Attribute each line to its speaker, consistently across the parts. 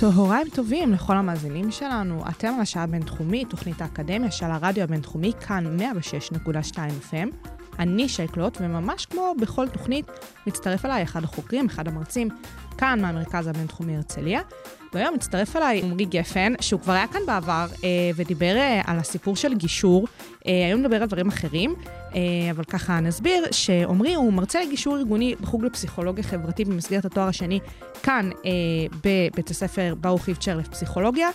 Speaker 1: צהריים טובים לכל המאזינים שלנו. אתם על השעה הבינתחומית, תוכנית האקדמיה של הרדיו הבינתחומי, כאן 106.2 FM. אני שי קלוט, וממש כמו בכל תוכנית, מצטרף אליי אחד החוקרים, אחד המרצים, כאן מהמרכז הבינתחומי הרצליה. והיום מצטרף אליי עמרי גפן, שהוא כבר היה כאן בעבר אה, ודיבר אה, על הסיפור של גישור. אה, היום נדבר על דברים אחרים, אבל ככה נסביר שעמרי הוא מרצה לגישור ארגוני בחוג לפסיכולוגיה חברתית במסגרת התואר השני, כאן אה, בבית הספר ברוך איבצ'ר לפסיכולוגיה.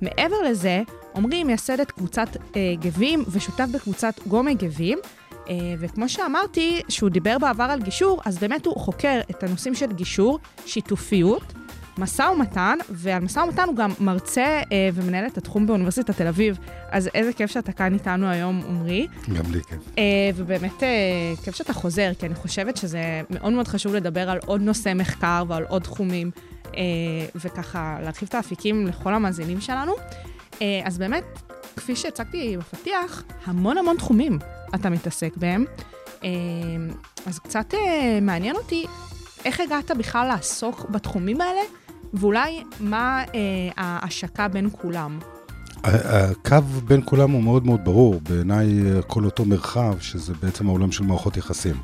Speaker 1: מעבר לזה, עמרי מייסד את קבוצת אה, גבים ושותף בקבוצת גומי גבים. אה, וכמו שאמרתי, שהוא דיבר בעבר על גישור, אז באמת הוא חוקר את הנושאים של גישור, שיתופיות, משא ומתן, ועל משא ומתן הוא גם מרצה אה, ומנהל את התחום באוניברסיטת תל אביב. אז איזה כיף שאתה כאן איתנו היום, עמרי.
Speaker 2: גם לי כיף.
Speaker 1: אה, ובאמת אה, כיף שאתה חוזר, כי אני חושבת שזה מאוד מאוד חשוב לדבר על עוד נושא מחקר ועל עוד תחומים, אה, וככה להרחיב את האפיקים לכל המאזינים שלנו. אה, אז באמת, כפי שהצגתי בפתיח, המון המון תחומים אתה מתעסק בהם. אה, אז קצת אה, מעניין אותי איך הגעת בכלל לעסוק בתחומים האלה, ואולי מה אה, ההשקה בין כולם.
Speaker 2: הקו בין כולם הוא מאוד מאוד ברור. בעיניי כל אותו מרחב, שזה בעצם העולם של מערכות יחסים.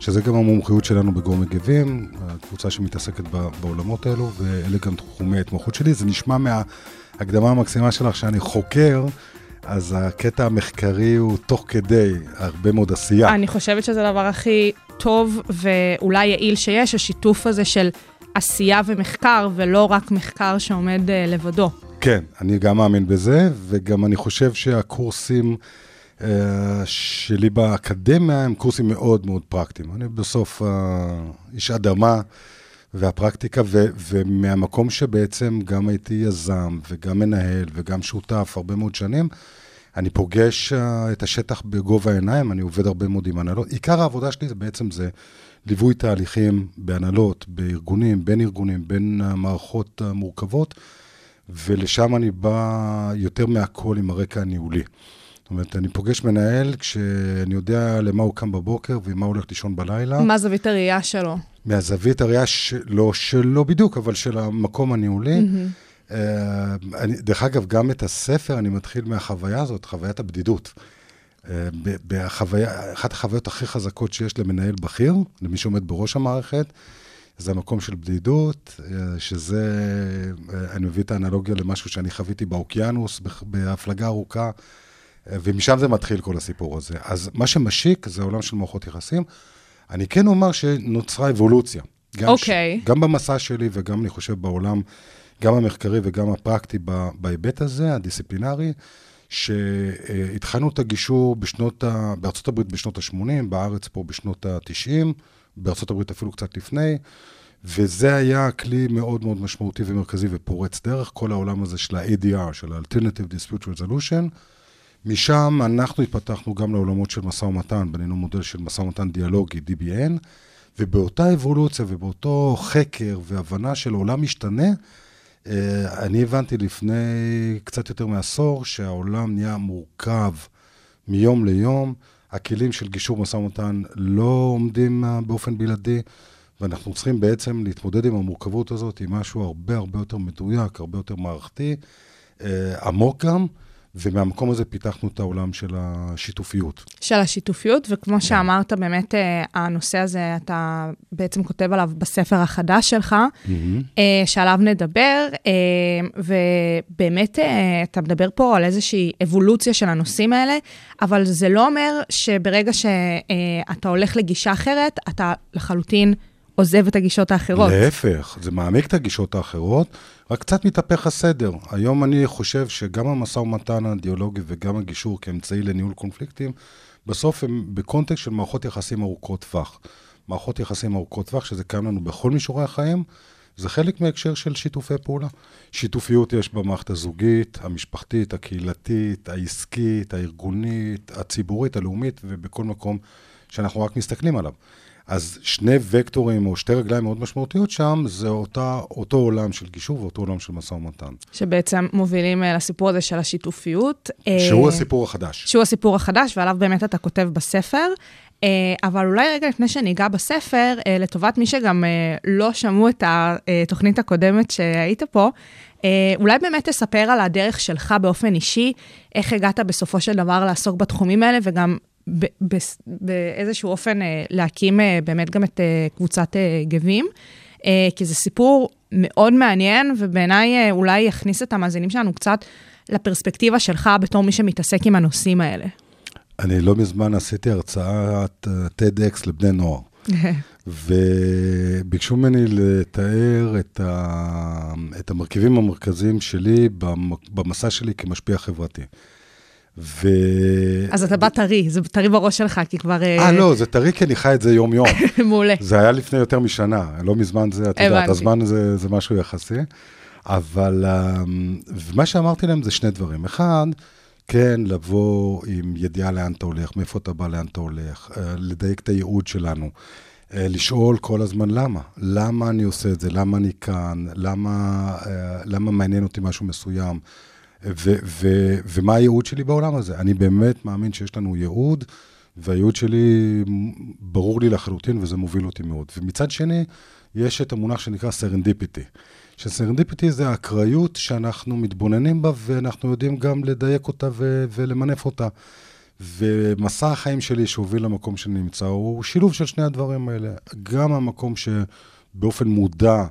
Speaker 2: שזה גם המומחיות שלנו בגורמי מגיבים, הקבוצה שמתעסקת בעולמות האלו, ואלה גם תחומי ההתמחות שלי. זה נשמע מההקדמה המקסימה שלך שאני חוקר. אז הקטע המחקרי הוא תוך כדי הרבה מאוד עשייה.
Speaker 1: אני חושבת שזה הדבר הכי טוב ואולי יעיל שיש, השיתוף הזה של עשייה ומחקר, ולא רק מחקר שעומד uh, לבדו.
Speaker 2: כן, אני גם מאמין בזה, וגם אני חושב שהקורסים uh, שלי באקדמיה הם קורסים מאוד מאוד פרקטיים. אני בסוף uh, איש אדמה. והפרקטיקה, ו, ומהמקום שבעצם גם הייתי יזם, וגם מנהל, וגם שותף הרבה מאוד שנים, אני פוגש uh, את השטח בגובה העיניים, אני עובד הרבה מאוד עם הנהלות. עיקר העבודה שלי זה בעצם זה ליווי תהליכים בהנהלות, בארגונים, בין ארגונים, בין המערכות המורכבות, ולשם אני בא יותר מהכל עם הרקע הניהולי. זאת אומרת, אני פוגש מנהל כשאני יודע למה הוא קם בבוקר ומה הוא הולך לישון בלילה.
Speaker 1: מה זווית הראייה שלו?
Speaker 2: מהזווית הראייה שלו, שלא בדיחוק, אבל של המקום הניהולי. Mm-hmm. Uh, אני, דרך אגב, גם את הספר אני מתחיל מהחוויה הזאת, חוויית הבדידות. Uh, בחוויה, אחת החוויות הכי חזקות שיש למנהל בכיר, למי שעומד בראש המערכת, זה המקום של בדידות, uh, שזה, uh, אני מביא את האנלוגיה למשהו שאני חוויתי באוקיינוס, בהפלגה ארוכה, ומשם זה מתחיל כל הסיפור הזה. אז מה שמשיק זה העולם של מערכות יחסים. אני כן אומר שנוצרה אבולוציה.
Speaker 1: אוקיי.
Speaker 2: Okay. גם במסע שלי וגם, אני חושב, בעולם, גם המחקרי וגם הפרקטי בהיבט הזה, הדיסציפלינרי, שהתחלנו את הגישור בשנות ה... בארצות הברית בשנות ה-80, בארץ פה בשנות ה-90, בארצות הברית אפילו קצת לפני, וזה היה כלי מאוד מאוד משמעותי ומרכזי ופורץ דרך, כל העולם הזה של ה-ADR, של ה-Alternative Dispute Resolution. משם אנחנו התפתחנו גם לעולמות של משא ומתן, בנינו מודל של משא ומתן דיאלוגי, DBN, ובאותה אבולוציה ובאותו חקר והבנה של עולם משתנה, אני הבנתי לפני קצת יותר מעשור שהעולם נהיה מורכב מיום ליום, הכלים של גישור משא ומתן לא עומדים אה, באופן בלעדי, ואנחנו צריכים בעצם להתמודד עם המורכבות הזאת, עם משהו הרבה הרבה יותר מדויק, הרבה יותר מערכתי, אה, עמוק גם. ומהמקום הזה פיתחנו את העולם של השיתופיות.
Speaker 1: של השיתופיות, וכמו כן. שאמרת, באמת אה, הנושא הזה, אתה בעצם כותב עליו בספר החדש שלך, mm-hmm. שעליו נדבר, אה, ובאמת אתה מדבר פה על איזושהי אבולוציה של הנושאים האלה, אבל זה לא אומר שברגע שאתה הולך לגישה אחרת, אתה לחלוטין... עוזב את הגישות האחרות.
Speaker 2: להפך, זה מעמיק את הגישות האחרות, רק קצת מתהפך הסדר. היום אני חושב שגם המשא ומתן האידיאולוגי וגם הגישור כאמצעי לניהול קונפליקטים, בסוף הם בקונטקסט של מערכות יחסים ארוכות טווח. מערכות יחסים ארוכות טווח, שזה קיים לנו בכל מישורי החיים, זה חלק מהקשר של שיתופי פעולה. שיתופיות יש במערכת הזוגית, המשפחתית, הקהילתית, העסקית, הארגונית, הציבורית, הלאומית, ובכל מקום שאנחנו רק מסתכלים עליו. אז שני וקטורים או שתי רגליים מאוד משמעותיות שם, זה אותה, אותו עולם של גישור ואותו עולם של משא ומתן.
Speaker 1: שבעצם מובילים אה, לסיפור הזה של השיתופיות. אה,
Speaker 2: שהוא הסיפור החדש.
Speaker 1: שהוא הסיפור החדש, ועליו באמת אתה כותב בספר. אה, אבל אולי רגע לפני שניגע בספר, לטובת מי שגם לא שמעו את התוכנית הקודמת שהיית פה, אולי באמת תספר על הדרך שלך באופן אישי, איך הגעת בסופו של דבר לעסוק בתחומים האלה, וגם באיזשהו אופן אה, להקים אה, באמת גם את אה, קבוצת גבים. כי זה סיפור מאוד מעניין, ובעיניי אולי יכניס את המאזינים שלנו קצת לפרספקטיבה שלך בתור מי שמתעסק עם הנושאים האלה.
Speaker 2: אני לא מזמן עשיתי הרצאת TEDx לבני נוער, וביקשו ממני לתאר את, ה... את המרכיבים המרכזיים שלי במ- במסע שלי כמשפיע חברתי. ו...
Speaker 1: אז אתה בא טרי, זה טרי בראש שלך, כי כבר...
Speaker 2: אה, לא, זה טרי כי אני חי את זה יום-יום.
Speaker 1: מעולה.
Speaker 2: זה היה לפני יותר משנה, לא מזמן זה, את יודעת. הזמן זה, זה משהו יחסי. אבל אמ, מה שאמרתי להם זה שני דברים. אחד, כן, לבוא עם ידיעה לאן אתה הולך, מאיפה אתה בא, לאן אתה הולך, אה, לדייק את הייעוד שלנו, אה, לשאול כל הזמן למה. למה אני עושה את זה, למה אני כאן, למה, אה, למה מעניין אותי משהו מסוים, ו- ו- ומה הייעוד שלי בעולם הזה. אני באמת מאמין שיש לנו ייעוד, והייעוד שלי ברור לי לחלוטין, וזה מוביל אותי מאוד. ומצד שני, יש את המונח שנקרא serendipity. ש serendipity זה האקראיות שאנחנו מתבוננים בה, ואנחנו יודעים גם לדייק אותה ו- ולמנף אותה. ומסע החיים שלי שהוביל למקום שאני נמצא, הוא שילוב של שני הדברים האלה. גם המקום שבאופן מודע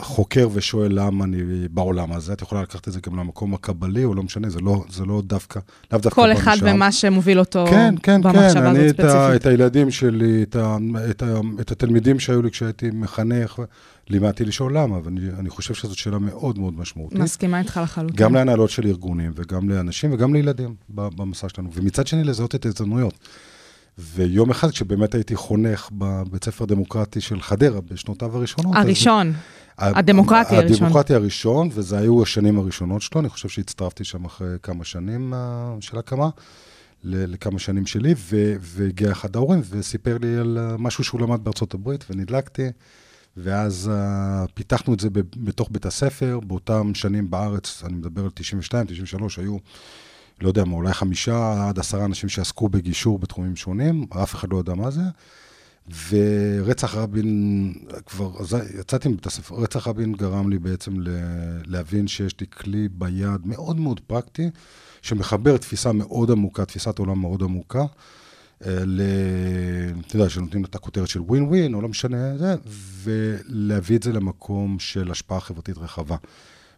Speaker 2: חוקר ושואל למה אני בעולם הזה, את יכולה לקחת את זה גם למקום הקבלי, או לא משנה, זה לא, זה לא דווקא, לאו דווקא
Speaker 1: כל
Speaker 2: בא
Speaker 1: אחד. ומה שמוביל אותו
Speaker 2: כן, כן,
Speaker 1: במחשבה
Speaker 2: כן,
Speaker 1: הזאת
Speaker 2: אני את, ה,
Speaker 1: ספציפית.
Speaker 2: את הילדים שלי, את, ה, את, ה, את התלמידים שהיו לי כשהייתי מחנך, לימדתי לשאול למה, ואני אני חושב שזאת שאלה מאוד מאוד משמעותית.
Speaker 1: מסכימה איתך לחלוטין.
Speaker 2: גם להנהלות של ארגונים, וגם לאנשים, וגם לילדים במסע שלנו. ומצד שני, לזהות את ההזדמנויות. ויום אחד, כשבאמת הייתי חונך בבית ספר דמוקרטי של חדרה, בשנותיו הראשונות, אז-
Speaker 1: הראשון.
Speaker 2: ה-
Speaker 1: הדמוקרטי הראשון.
Speaker 2: הדמוקרטי הראשון, וזה היו השנים הראשונות שלו, אני חושב שהצטרפתי שם אחרי כמה שנים אה, של הקמה, לכמה שנים שלי, ו- והגיע אחד ההורים וסיפר לי על אה, משהו שהוא למד בארצות הברית, ונדלקתי, ואז uh, פיתחנו את זה ב- בתוך בית הספר, באותם שנים בארץ, אני מדבר על 92, 93, היו, לא יודע מה, אולי חמישה עד עשרה אנשים שעסקו בגישור בתחומים שונים, אף אחד לא יודע מה זה. ורצח רבין, כבר יצאתי מבית הספר, רצח רבין גרם לי בעצם ל- להבין שיש לי כלי ביד מאוד מאוד פרקטי, שמחבר תפיסה מאוד עמוקה, תפיסת עולם מאוד עמוקה, אה, ל... אתה יודע, שנותנים את הכותרת של ווין ווין, או לא משנה, זה, ולהביא את זה למקום של השפעה חברתית רחבה.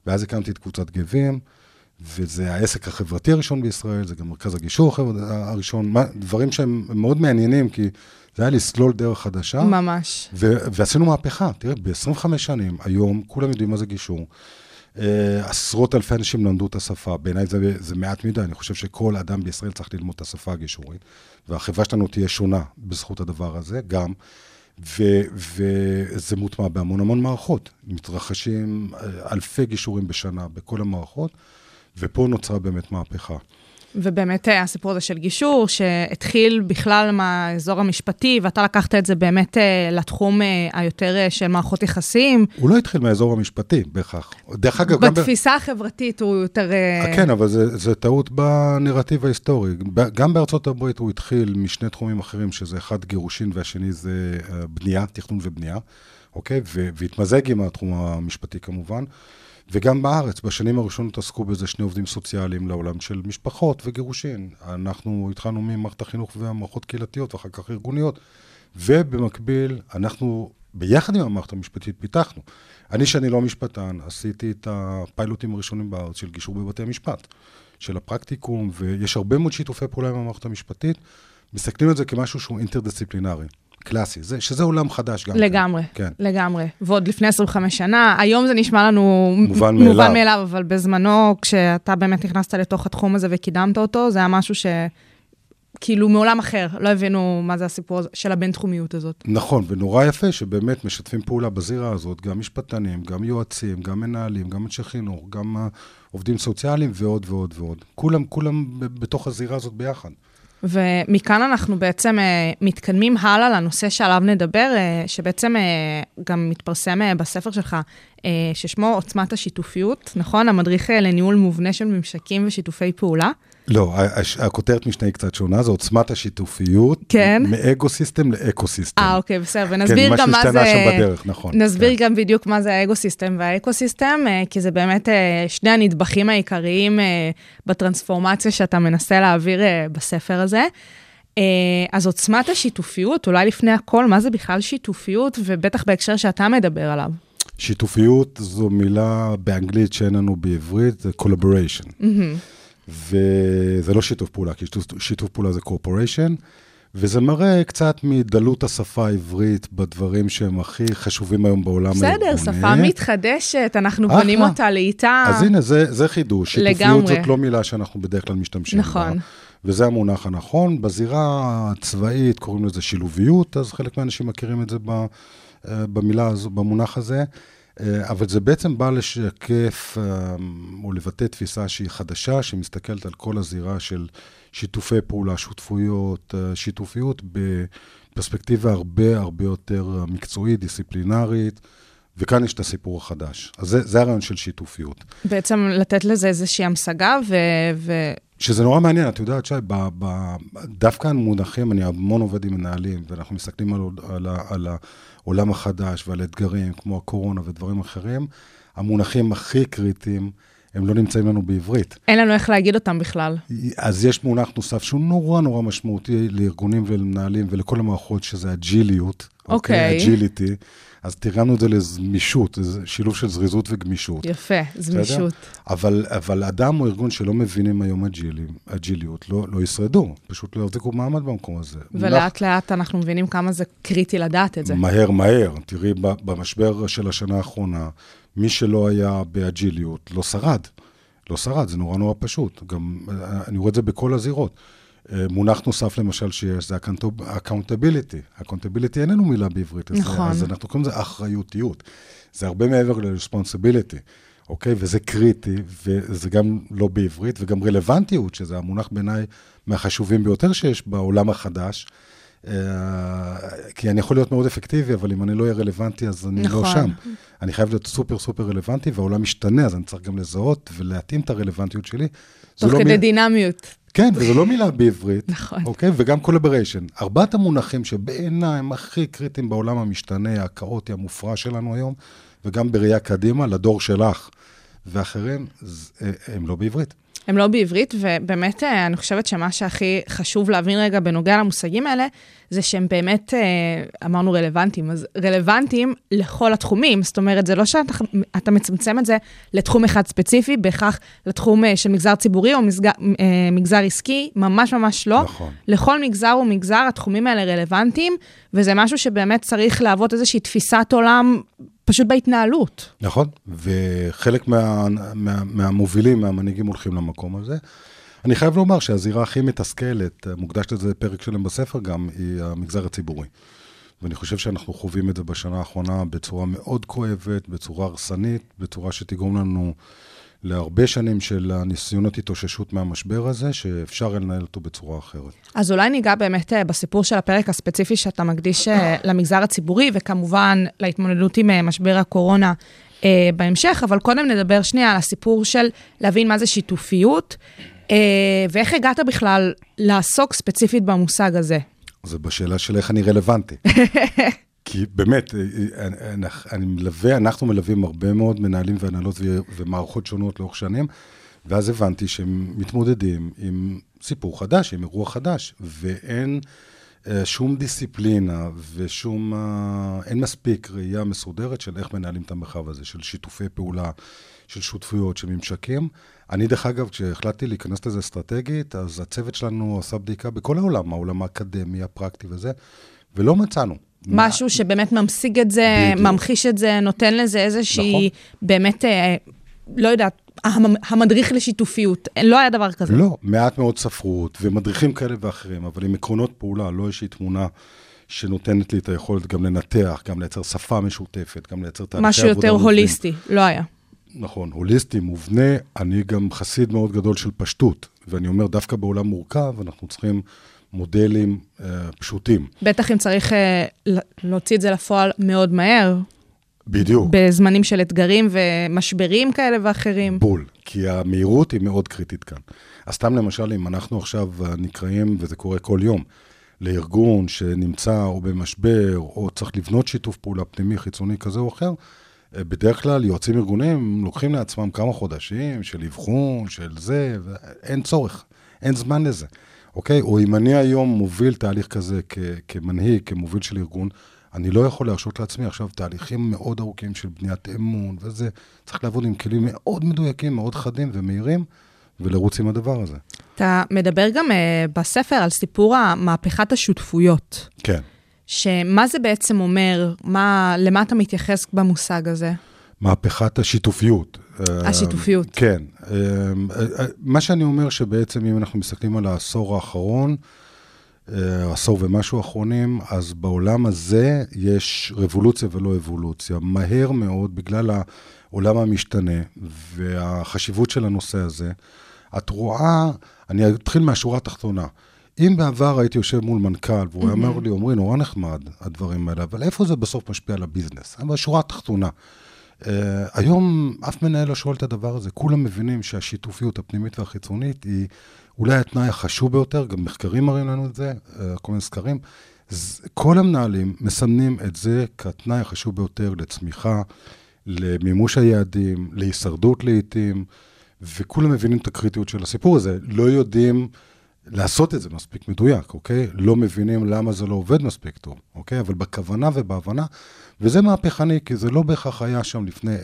Speaker 2: ואז הקמתי את קבוצת גבים, וזה העסק החברתי הראשון בישראל, זה גם מרכז הגישור הראשון, מה- דברים שהם מאוד מעניינים, כי זה היה לסלול דרך חדשה.
Speaker 1: ממש.
Speaker 2: ו- ועשינו מהפכה. תראה, ב-25 שנים, היום, כולם יודעים מה זה גישור. אה, עשרות אלפי אנשים למדו את השפה. בעיניי זה, זה מעט מדי, אני חושב שכל אדם בישראל צריך ללמוד את השפה הגישורית. והחברה שלנו תהיה שונה בזכות הדבר הזה, גם. ו- וזה מוטמע בהמון המון מערכות. מתרחשים אה, אלפי גישורים בשנה בכל המערכות, ופה נוצרה באמת מהפכה.
Speaker 1: ובאמת אה, הסיפור הזה של גישור, שהתחיל בכלל מהאזור המשפטי, ואתה לקחת את זה באמת אה, לתחום אה, היותר של מערכות יחסים.
Speaker 2: הוא לא התחיל מהאזור המשפטי בהכרח. דרך אגב, גם...
Speaker 1: בתפיסה החברתית הוא יותר...
Speaker 2: כן, אבל זה, זה טעות בנרטיב ההיסטורי. גם בארצות הברית הוא התחיל משני תחומים אחרים, שזה אחד גירושין והשני זה בנייה, תכנון ובנייה, אוקיי? והתמזג עם התחום המשפטי כמובן. וגם בארץ, בשנים הראשונות עסקו בזה שני עובדים סוציאליים לעולם של משפחות וגירושין. אנחנו התחלנו ממערכת החינוך והמערכות קהילתיות ואחר כך ארגוניות, ובמקביל, אנחנו ביחד עם המערכת המשפטית פיתחנו. אני, שאני לא משפטן, עשיתי את הפיילוטים הראשונים בארץ של גישור בבתי המשפט, של הפרקטיקום, ויש הרבה מאוד שיתופי פעולה עם המערכת המשפטית. מסתכלים על זה כמשהו שהוא אינטרדיסציפלינרי, קלאסי, זה, שזה עולם חדש גם.
Speaker 1: לגמרי,
Speaker 2: כן.
Speaker 1: לגמרי. ועוד לפני 25 שנה, היום זה נשמע לנו
Speaker 2: מובן
Speaker 1: מובן
Speaker 2: מאליו.
Speaker 1: מאליו, אבל בזמנו, כשאתה באמת נכנסת לתוך התחום הזה וקידמת אותו, זה היה משהו כאילו מעולם אחר, לא הבינו מה זה הסיפור של הבינתחומיות הזאת.
Speaker 2: נכון, ונורא יפה שבאמת משתפים פעולה בזירה הזאת, גם משפטנים, גם יועצים, גם מנהלים, גם אנשי חינוך, גם עובדים סוציאליים ועוד ועוד ועוד. כולם, כולם בתוך הזירה הזאת ביחד.
Speaker 1: ומכאן אנחנו בעצם אה, מתקדמים הלאה לנושא שעליו נדבר, אה, שבעצם אה, גם מתפרסם בספר שלך, ששמו עוצמת השיתופיות, נכון? המדריך לניהול מובנה של ממשקים ושיתופי פעולה.
Speaker 2: לא, הכותרת משנה היא קצת שונה, זה עוצמת השיתופיות.
Speaker 1: כן.
Speaker 2: מ ego-system ל eco-system.
Speaker 1: אה, אוקיי, בסדר, ונסביר
Speaker 2: כן,
Speaker 1: גם מה
Speaker 2: שהשתנה
Speaker 1: זה...
Speaker 2: שם בדרך, נכון.
Speaker 1: נסביר
Speaker 2: כן.
Speaker 1: גם בדיוק מה זה ה ego-system וה eco-system, אה, כי זה באמת אה, שני הנדבכים העיקריים אה, בטרנספורמציה שאתה מנסה להעביר בספר הזה. אז עוצמת השיתופיות, אולי לפני הכל, מה זה בכלל שיתופיות, ובטח בהקשר שאתה מדבר עליו.
Speaker 2: שיתופיות זו מילה באנגלית שאין לנו בעברית, זה collaboration. וזה לא שיתוף פעולה, כי שיתוף, שיתוף פעולה זה corporation, וזה מראה קצת מדלות השפה העברית בדברים שהם הכי חשובים היום בעולם הארגוני.
Speaker 1: בסדר, שפה מתחדשת, אנחנו
Speaker 2: אחלה.
Speaker 1: בונים אותה לאיטה.
Speaker 2: אז הנה, זה, זה חידוש. שיתופיות
Speaker 1: לגמרי.
Speaker 2: זאת לא מילה שאנחנו בדרך כלל משתמשים בה.
Speaker 1: נכון.
Speaker 2: וזה המונח הנכון. בזירה הצבאית קוראים לזה שילוביות, אז חלק מהאנשים מכירים את זה ב, אה, במילה הזו, במונח הזה. אה, אבל זה בעצם בא לשקף אה, או לבטא תפיסה שהיא חדשה, שמסתכלת על כל הזירה של שיתופי פעולה, שותפויות, אה, שיתופיות בפרספקטיבה הרבה הרבה יותר מקצועית, דיסציפלינרית, וכאן יש את הסיפור החדש. אז זה, זה הרעיון של שיתופיות.
Speaker 1: בעצם לתת לזה איזושהי המשגה, ו... ו...
Speaker 2: שזה נורא מעניין, את יודעת, שי, ב, ב, דווקא המונחים, אני המון עובד עם מנהלים, ואנחנו מסתכלים על, על, על העולם החדש ועל אתגרים כמו הקורונה ודברים אחרים, המונחים הכי קריטיים, הם לא נמצאים לנו בעברית.
Speaker 1: אין לנו איך להגיד אותם בכלל.
Speaker 2: אז יש מונח נוסף שהוא נורא נורא משמעותי לארגונים ולמנהלים ולכל המערכות, שזה אג'יליות.
Speaker 1: אוקיי.
Speaker 2: agility. אז תרגמנו את זה לגמישות, זה שילוב של זריזות וגמישות.
Speaker 1: יפה, זמישות.
Speaker 2: אבל, אבל אדם או ארגון שלא מבינים היום אג'ילים, אג'יליות, לא, לא ישרדו, פשוט לא יחזיקו מעמד במקום הזה.
Speaker 1: ולאט לאט אנחנו מבינים כמה זה קריטי לדעת את זה.
Speaker 2: מהר מהר, תראי, במשבר של השנה האחרונה, מי שלא היה באג'יליות לא שרד. לא שרד, זה נורא נורא פשוט. גם, אה, אני רואה את זה בכל הזירות. אה, מונח נוסף למשל שיש, זה accountability. accountability איננו מילה בעברית.
Speaker 1: נכון.
Speaker 2: אז אנחנו קוראים לזה אחריותיות. זה הרבה מעבר ל-responsibility, אוקיי? וזה קריטי, וזה גם לא בעברית, וגם רלוונטיות, שזה המונח בעיניי מהחשובים ביותר שיש בעולם החדש. אה, כי אני יכול להיות מאוד אפקטיבי, אבל אם אני לא אהיה רלוונטי, אז אני לא
Speaker 1: נכון.
Speaker 2: שם. אני חייב להיות סופר סופר רלוונטי, והעולם משתנה, אז אני צריך גם לזהות ולהתאים את הרלוונטיות שלי.
Speaker 1: תוך
Speaker 2: לא
Speaker 1: כדי
Speaker 2: מילה-
Speaker 1: דינמיות.
Speaker 2: כן, וזו לא מילה בעברית.
Speaker 1: נכון.
Speaker 2: אוקיי? וגם collaboration. ארבעת המונחים שבעיניי הם הכי קריטיים בעולם המשתנה, הכאוטי, המופרע שלנו היום, וגם בראייה קדימה, לדור שלך ואחרים, אה, הם לא בעברית.
Speaker 1: הם לא בעברית, ובאמת אה, אני חושבת שמה שהכי חשוב להבין רגע בנוגע למושגים האלה, זה שהם באמת, אה, אמרנו רלוונטיים, אז רלוונטיים לכל התחומים. זאת אומרת, זה לא שאתה אתה מצמצם את זה לתחום אחד ספציפי, בהכרח לתחום אה, של מגזר ציבורי או מגזר, מגזר עסקי, ממש ממש לא.
Speaker 2: נכון.
Speaker 1: לכל מגזר ומגזר התחומים האלה רלוונטיים, וזה משהו שבאמת צריך להוות איזושהי תפיסת עולם פשוט בהתנהלות.
Speaker 2: נכון, וחלק מה, מה, מהמובילים, מהמנהיגים הולכים למקום הזה. אני חייב לומר שהזירה הכי מתסכלת, מוקדש לזה פרק שלם בספר גם, היא המגזר הציבורי. ואני חושב שאנחנו חווים את זה בשנה האחרונה בצורה מאוד כואבת, בצורה הרסנית, בצורה שתגרום לנו להרבה שנים של הניסיונות התאוששות מהמשבר הזה, שאפשר לנהל אותו בצורה אחרת.
Speaker 1: אז אולי ניגע באמת אה, בסיפור של הפרק הספציפי שאתה מקדיש אה, למגזר הציבורי, וכמובן להתמודדות עם אה, משבר הקורונה אה, בהמשך, אבל קודם נדבר שנייה על הסיפור של להבין מה זה שיתופיות, אה, ואיך הגעת בכלל לעסוק ספציפית במושג הזה.
Speaker 2: זה בשאלה של איך אני רלוונטי. כי באמת, אה, אני, אני- אני מלווה, אנחנו מלווים הרבה מאוד מנהלים והנהלות ומערכות שונות לאורך שנים, ואז הבנתי שהם מתמודדים עם סיפור חדש, עם אירוע חדש, ואין אה, שום דיסציפלינה ושום, אה, אין מספיק ראייה מסודרת של איך מנהלים את המרחב הזה, של שיתופי פעולה, של שותפויות, של ממשקים. אני, דרך אגב, כשהחלטתי להיכנס לזה אסטרטגית, אז הצוות שלנו עשה בדיקה בכל העולם, העולם האקדמי, הפרקטי וזה, ולא מצאנו.
Speaker 1: משהו שבאמת ממשיג את זה,
Speaker 2: בדיוק.
Speaker 1: ממחיש את זה, נותן לזה איזושהי,
Speaker 2: נכון.
Speaker 1: באמת, אה, לא יודעת, המ- המדריך לשיתופיות. לא היה דבר כזה.
Speaker 2: לא, מעט מאוד ספרות ומדריכים כאלה ואחרים, אבל עם עקרונות פעולה, לא איזושהי תמונה שנותנת לי את היכולת גם לנתח, גם לייצר שפה משותפת, גם לייצר תהליכי
Speaker 1: משהו
Speaker 2: עבודה
Speaker 1: יותר
Speaker 2: מובנים.
Speaker 1: הוליסטי, לא היה.
Speaker 2: נכון, הוליסטי, מובנה. אני גם חסיד מאוד גדול של פשטות, ואני אומר, דווקא בעולם מורכב, אנחנו צריכים מודלים אה, פשוטים.
Speaker 1: בטח אם צריך אה, להוציא את זה לפועל מאוד מהר,
Speaker 2: בדיוק.
Speaker 1: בזמנים של אתגרים ומשברים כאלה ואחרים.
Speaker 2: בול, כי המהירות היא מאוד קריטית כאן. אז סתם למשל, אם אנחנו עכשיו נקראים, וזה קורה כל יום, לארגון שנמצא או במשבר, או צריך לבנות שיתוף פעולה פנימי, חיצוני כזה או אחר, אה, בדרך כלל יועצים ארגוניים לוקחים לעצמם כמה חודשים של אבחון, של זה, ואין צורך, אין זמן לזה, אוקיי? או אם אני היום מוביל תהליך כזה כ- כמנהיג, כמוביל של ארגון, אני לא יכול להרשות לעצמי עכשיו תהליכים מאוד ארוכים של בניית אמון וזה. צריך לעבוד עם כלים מאוד מדויקים, מאוד חדים ומהירים, ולרוץ עם הדבר הזה.
Speaker 1: אתה מדבר גם אה, בספר על סיפור מהפכת השותפויות.
Speaker 2: כן.
Speaker 1: שמה זה בעצם אומר? מה, למה אתה מתייחס במושג הזה?
Speaker 2: מהפכת השיתופיות.
Speaker 1: השיתופיות.
Speaker 2: אה, כן. אה, אה, מה שאני אומר שבעצם אם אנחנו מסתכלים על העשור האחרון, עשור ומשהו האחרונים, אז בעולם הזה יש רבולוציה ולא אבולוציה. מהר מאוד, בגלל העולם המשתנה והחשיבות של הנושא הזה, את רואה, אני אתחיל מהשורה התחתונה. אם בעבר הייתי יושב מול מנכ"ל, והוא היה אומר לי, עמרי, נורא נחמד, הדברים האלה, אבל איפה זה בסוף משפיע על הביזנס? בשורה התחתונה. Uh, היום אף מנהל לא שואל את הדבר הזה, כולם מבינים שהשיתופיות הפנימית והחיצונית היא אולי התנאי החשוב ביותר, גם מחקרים מראים לנו את זה, uh, כל מיני סקרים. כל המנהלים מסמנים את זה כתנאי החשוב ביותר לצמיחה, למימוש היעדים, להישרדות לעיתים, וכולם מבינים את הקריטיות של הסיפור הזה, לא יודעים לעשות את זה מספיק מדויק, אוקיי? לא מבינים למה זה לא עובד מספיק טוב, אוקיי? אבל בכוונה ובהבנה, וזה מהפכני, כי זה לא בהכרח היה שם לפני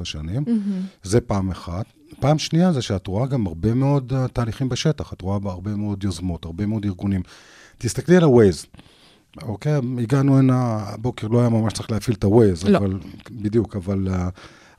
Speaker 2: 10-15 שנים, זה פעם אחת. פעם שנייה זה שאת רואה גם הרבה מאוד uh, תהליכים בשטח, את רואה בה הרבה מאוד יוזמות, הרבה מאוד ארגונים. תסתכלי על ה-Waze, אוקיי? הגענו הנה, הבוקר לא היה ממש צריך להפעיל את ה-Waze,
Speaker 1: לא.
Speaker 2: אבל, בדיוק, אבל, אה,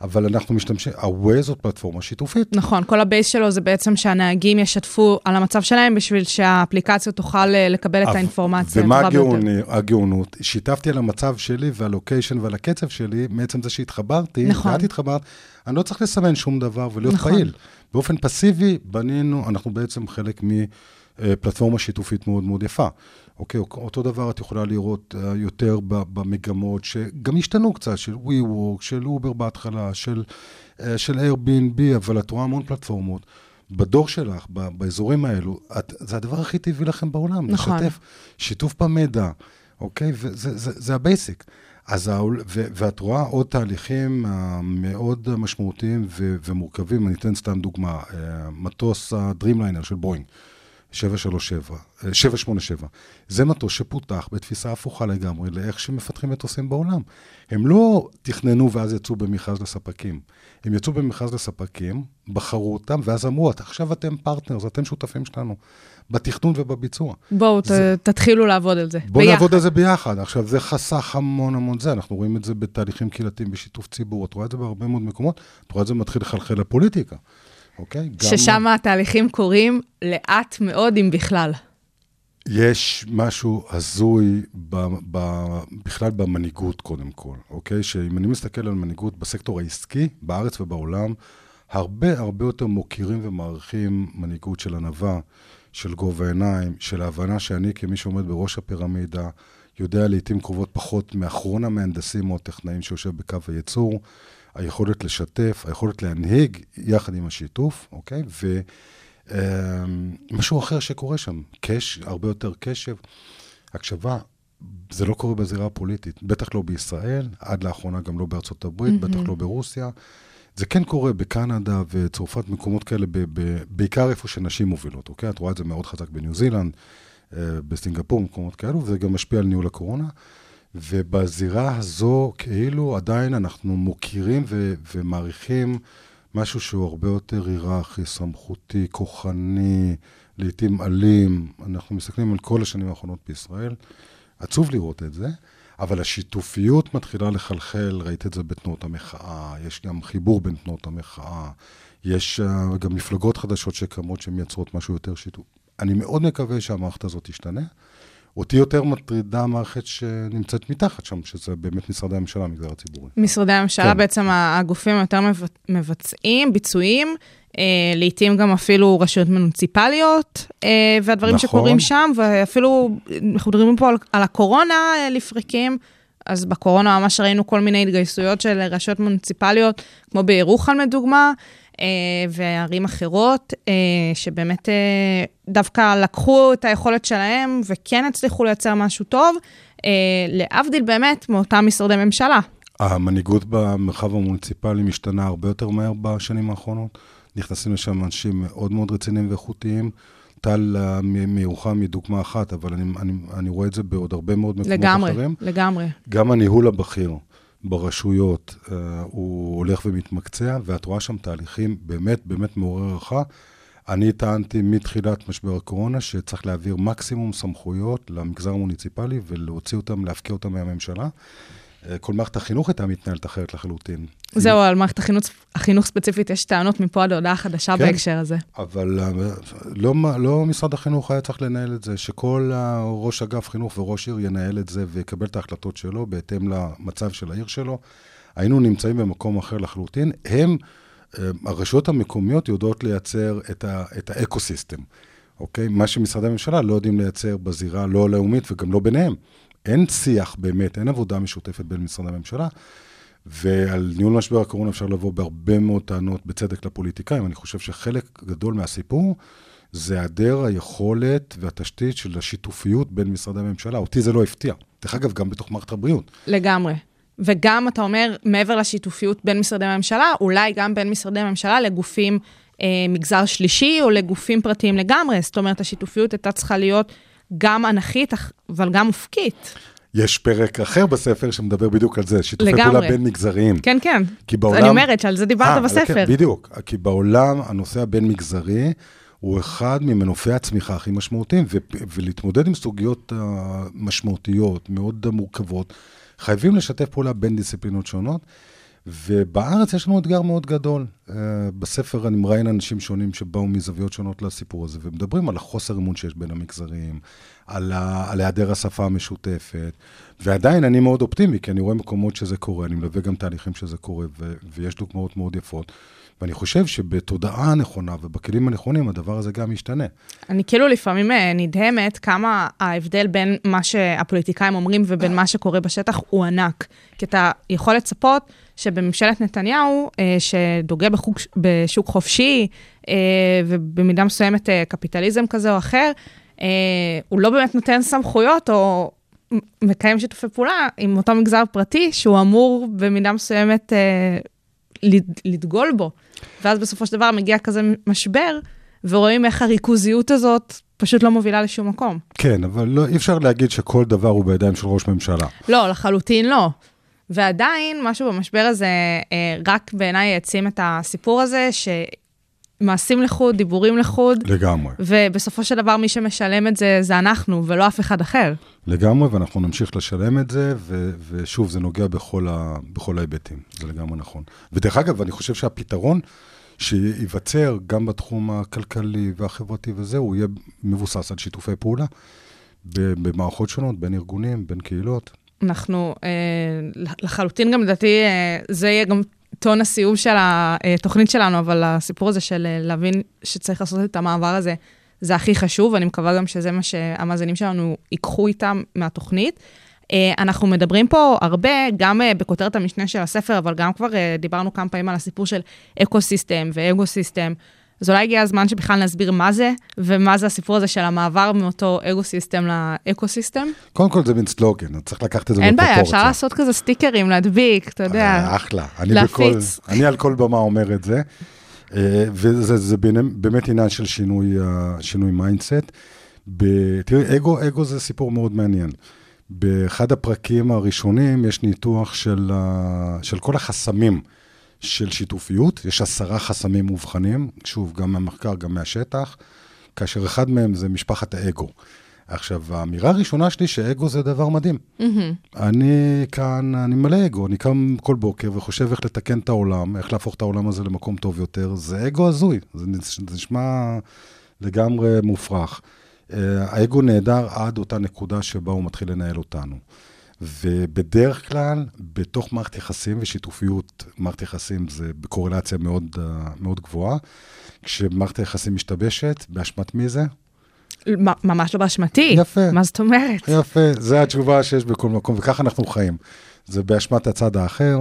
Speaker 2: אבל אנחנו משתמשים, ה-Waze זאת פלטפורמה שיתופית.
Speaker 1: נכון, כל ה base שלו זה בעצם שהנהגים ישתפו על המצב שלהם בשביל שהאפליקציה תוכל אה, לקבל את האינפורמציה
Speaker 2: ומה. הגאוני- הגאונות? שיתפתי על המצב שלי וה location ועל הקצב שלי, מעצם זה שהתחברתי,
Speaker 1: נכון.
Speaker 2: ואת התחברת, אני לא צריך לסמן שום דבר ולהיות
Speaker 1: נכון.
Speaker 2: פעיל. באופן פסיבי בנינו, אנחנו בעצם חלק מפלטפורמה שיתופית מאוד מאוד יפה. אוקיי, אותו דבר את יכולה לראות אה, יותר במגמות שגם השתנו קצת, של WeWork, של אובר בהתחלה, של, אה, של Airbnb, אבל את רואה המון פלטפורמות. בדור שלך, באזורים האלו, את, זה הדבר הכי טבעי לכם בעולם,
Speaker 1: נכון.
Speaker 2: לשתף. שיתוף במידע, אוקיי? וזה זה, זה ה basic. אז העול, ו, ואת רואה עוד תהליכים אה, מאוד משמעותיים ו, ומורכבים. אני אתן סתם דוגמה, מטוס הדרימליינר של בואינג, 737, אה, 787. זה מטוס שפותח בתפיסה הפוכה לגמרי לאיך שמפתחים מטוסים בעולם. הם לא תכננו ואז יצאו במכרז לספקים. הם יצאו במכרז לספקים, בחרו אותם, ואז אמרו, עכשיו אתם partners, אתם שותפים שלנו, בתכנון ובביצוע.
Speaker 1: בואו,
Speaker 2: זה-
Speaker 1: תתחילו לעבוד על זה.
Speaker 2: בואו
Speaker 1: ביחד.
Speaker 2: נעבוד על זה ביחד. עכשיו, זה חסך המון המון זה, אנחנו רואים את זה בתהליכים קהילתיים, בשיתוף ציבור, את רואה את זה בהרבה מאוד מקומות, את רואה את זה מתחיל לחלחל לפוליטיקה, אוקיי? גם-
Speaker 1: ששם התהליכים קורים לאט מאוד, אם בכלל.
Speaker 2: יש משהו הזוי ב, ב, בכלל במנהיגות, קודם כל, אוקיי? שאם אני מסתכל על מנהיגות בסקטור העסקי, בארץ ובעולם, הרבה הרבה יותר מוקירים ומעריכים מנהיגות של ענווה, של גובה עיניים, של ההבנה שאני, כמי שעומד בראש הפירמידה, יודע לעיתים קרובות פחות מאחרון המהנדסים או הטכנאים שיושב בקו הייצור, היכולת לשתף, היכולת להנהיג יחד עם השיתוף, אוקיי? ו... אמ, אחר שקורה שם, קש, הרבה יותר קשב, הקשבה. זה לא קורה בזירה הפוליטית, בטח לא בישראל, עד לאחרונה גם לא בארצות הברית, בטח לא ברוסיה. זה כן קורה בקנדה וצרפת, מקומות כאלה, ב- ב- בעיקר איפה שנשים מובילות, אוקיי? את רואה את זה מאוד חזק בניו זילנד, אה, בסינגפור, מקומות כאלו, וזה גם משפיע על ניהול הקורונה. ובזירה הזו, כאילו עדיין אנחנו מוקירים ו- ומעריכים משהו שהוא הרבה יותר היררכי, סמכותי, כוחני, לעתים אלים. אנחנו מסתכלים על כל השנים האחרונות בישראל. עצוב לראות את זה, אבל השיתופיות מתחילה לחלחל, ראית את זה בתנועות המחאה, יש גם חיבור בין תנועות המחאה, יש uh, גם מפלגות חדשות שקמות שמייצרות משהו יותר שיתוף. אני מאוד מקווה שהמערכת הזאת תשתנה. אותי יותר מטרידה המערכת שנמצאת מתחת שם, שזה באמת משרדי הממשלה, המגזר הציבורי.
Speaker 1: משרדי הממשלה
Speaker 2: כן.
Speaker 1: בעצם הגופים היותר מבצ- מבצעים, ביצועים, אה, לעתים גם אפילו רשויות מוניציפליות, אה, והדברים
Speaker 2: נכון.
Speaker 1: שקורים שם, ואפילו, אנחנו מדברים פה על, על הקורונה אה, לפרקים, אז בקורונה ממש ראינו כל מיני התגייסויות של רשויות מוניציפליות, כמו בירוחם לדוגמה, אה, וערים אחרות, אה, שבאמת אה, דווקא לקחו את היכולת שלהם וכן הצליחו לייצר משהו טוב, להבדיל באמת מאותם משרדי ממשלה.
Speaker 2: המנהיגות במרחב המוניציפלי משתנה הרבה יותר מהר בשנים האחרונות. נכנסים לשם אנשים מאוד מאוד רציניים ואיכותיים. טל מירוחם היא דוגמה אחת, אבל אני, אני, אני רואה את זה בעוד הרבה מאוד מקומות
Speaker 1: לגמרי,
Speaker 2: אחרים.
Speaker 1: לגמרי.
Speaker 2: גם הניהול הבכיר ברשויות uh, הוא הולך ומתמקצע, ואת רואה שם תהליכים באמת באמת מעורר הערכה. אני טענתי מתחילת משבר הקורונה שצריך להעביר מקסימום סמכויות למגזר המוניציפלי ולהוציא אותם, להפקיע אותם מהממשלה. Uh, כל מערכת החינוך הייתה מתנהלת אחרת לחלוטין.
Speaker 1: זהו, על מערכת החינוך, החינוך ספציפית יש טענות מפה עד להודעה חדשה
Speaker 2: כן.
Speaker 1: בהקשר הזה.
Speaker 2: אבל uh, לא, לא משרד החינוך היה צריך לנהל את זה, שכל ראש אגף חינוך וראש עיר ינהל את זה ויקבל את ההחלטות שלו בהתאם למצב של העיר שלו. היינו נמצאים במקום אחר לחלוטין. הם, uh, הרשויות המקומיות יודעות לייצר את, ה, את האקו-סיסטם, אוקיי? מה שמשרדי הממשלה לא יודעים לייצר בזירה לא הלאומית וגם לא ביניהם. אין שיח באמת, אין עבודה משותפת בין משרדי הממשלה. ועל ניהול משבר הקורונה אפשר לבוא בהרבה מאוד טענות בצדק לפוליטיקאים. אני חושב שחלק גדול מהסיפור זה היעדר היכולת והתשתית של השיתופיות בין משרדי הממשלה. אותי זה לא הפתיע. דרך אגב, גם בתוך מערכת הבריאות.
Speaker 1: לגמרי. וגם, אתה אומר, מעבר לשיתופיות בין משרדי הממשלה, אולי גם בין משרדי הממשלה לגופים אה, מגזר שלישי או לגופים פרטיים לגמרי. זאת אומרת, השיתופיות הייתה צריכה להיות גם אנכית, אבל גם אופקית.
Speaker 2: יש פרק אחר בספר שמדבר בדיוק על זה, שיתופי
Speaker 1: לגמרי.
Speaker 2: פעולה בין מגזריים.
Speaker 1: כן, כן.
Speaker 2: כי בעולם...
Speaker 1: אני אומרת שעל זה דיברת
Speaker 2: אה,
Speaker 1: בספר.
Speaker 2: כן, בדיוק. כי בעולם הנושא הבין-מגזרי הוא אחד ממנופי הצמיחה הכי משמעותיים, ו- ולהתמודד עם סוגיות uh, משמעותיות, מאוד מורכבות, חייבים לשתף פעולה בין דיסציפלינות שונות. ובארץ יש לנו אתגר מאוד גדול. Uh, בספר אני מראיין אנשים שונים שבאו מזוויות שונות לסיפור הזה, ומדברים על החוסר אמון שיש בין המגזרים, על, ה- על היעדר השפה המשותפת, ועדיין אני מאוד אופטימי, כי אני רואה מקומות שזה קורה, אני מלווה גם תהליכים שזה קורה, ו- ויש דוגמאות מאוד יפות. ואני חושב שבתודעה הנכונה ובכלים הנכונים, הדבר הזה גם ישתנה.
Speaker 1: אני כאילו לפעמים אה, נדהמת כמה ההבדל בין מה שהפוליטיקאים אומרים ובין מה שקורה בשטח הוא ענק. כי אתה יכול לצפות שבממשלת נתניהו, אה, שדוגל בחוק, בשוק חופשי, אה, ובמידה מסוימת קפיטליזם כזה או אחר, הוא לא באמת נותן סמכויות או מקיים שיתופי פעולה עם אותו מגזר פרטי, שהוא אמור במידה מסוימת לד- לדגול בו. ואז בסופו של דבר מגיע כזה משבר, ורואים איך הריכוזיות הזאת פשוט לא מובילה לשום מקום.
Speaker 2: כן, אבל לא, אי אפשר להגיד שכל דבר הוא בידיים של ראש ממשלה.
Speaker 1: לא, לחלוטין לא. ועדיין, משהו במשבר הזה אה, רק בעיניי העצים את הסיפור הזה, שמעשים לחוד, דיבורים לחוד,
Speaker 2: לגמרי.
Speaker 1: ובסופו של דבר מי שמשלם את זה זה אנחנו, ולא אף אחד אחר.
Speaker 2: לגמרי, ואנחנו נמשיך לשלם את זה, ו- ושוב, זה נוגע בכל, ה- בכל ההיבטים, זה לגמרי נכון. ודרך אגב, אני חושב שהפתרון שייווצר גם בתחום הכלכלי והחברתי וזה, הוא יהיה מבוסס על שיתופי פעולה ב- במערכות שונות, בין ארגונים, בין קהילות.
Speaker 1: אנחנו אה, לחלוטין גם, לדעתי, אה, זה יהיה גם טון הסיום של התוכנית שלנו, אבל הסיפור הזה של אה, להבין שצריך לעשות את המעבר הזה, זה הכי חשוב, ואני מקווה גם שזה מה שהמאזינים שלנו ייקחו איתם מהתוכנית. אה, אנחנו מדברים פה הרבה, גם אה, בכותרת המשנה של הספר, אבל גם כבר דיברנו כמה פעמים על הסיפור של eco-system ו ego-system. אז אולי הגיע הזמן שבכלל נסביר מה זה, ומה זה הסיפור הזה של המעבר מאותו ego-system ל eco-system.
Speaker 2: קודם כל זה מין סלוגן, צריך לקחת את זה
Speaker 1: אין
Speaker 2: בפרופורציה.
Speaker 1: בעיה, אפשר לעשות כזה סטיקרים, להדביק, אתה יודע.
Speaker 2: אה, אחלה. אני
Speaker 1: להפיץ.
Speaker 2: בכל, אני על כל במה אומר את זה. אה, וזה זה באמת- באמת עניין של שינוי, אה, שינוי mindset. תראי, אגו, אגו זה סיפור מאוד מעניין. באחד הפרקים הראשונים יש ניתוח של, של כל החסמים של שיתופיות. יש עשרה חסמים מובחנים, שוב, גם מהמחקר, גם מהשטח, כאשר אחד מהם זה משפחת האגו. עכשיו, האמירה הראשונה שלי שאגו זה דבר מדהים. אני כאן, אני מלא אגו, אני קם כל בוקר וחושב איך לתקן את העולם, איך להפוך את העולם הזה למקום טוב יותר. זה אגו הזוי, זה זה נשמע לגמרי מופרך. אה, האגו נהדר עד אותה נקודה שבה הוא מתחיל לנהל אותנו. ובדרך כלל, בתוך מערכת יחסים ושיתופיות, מערכת יחסים זה בקורלציה מאוד, אה, מאוד גבוהה. כשמערכת היחסים משתבשת, באשמת מי זה?
Speaker 1: ממש לא באשמתי.
Speaker 2: יפה.
Speaker 1: מה זאת אומרת?
Speaker 2: יפה, זו התשובה שיש בכל מקום, וככה אנחנו חיים. זה באשמת הצד האחר,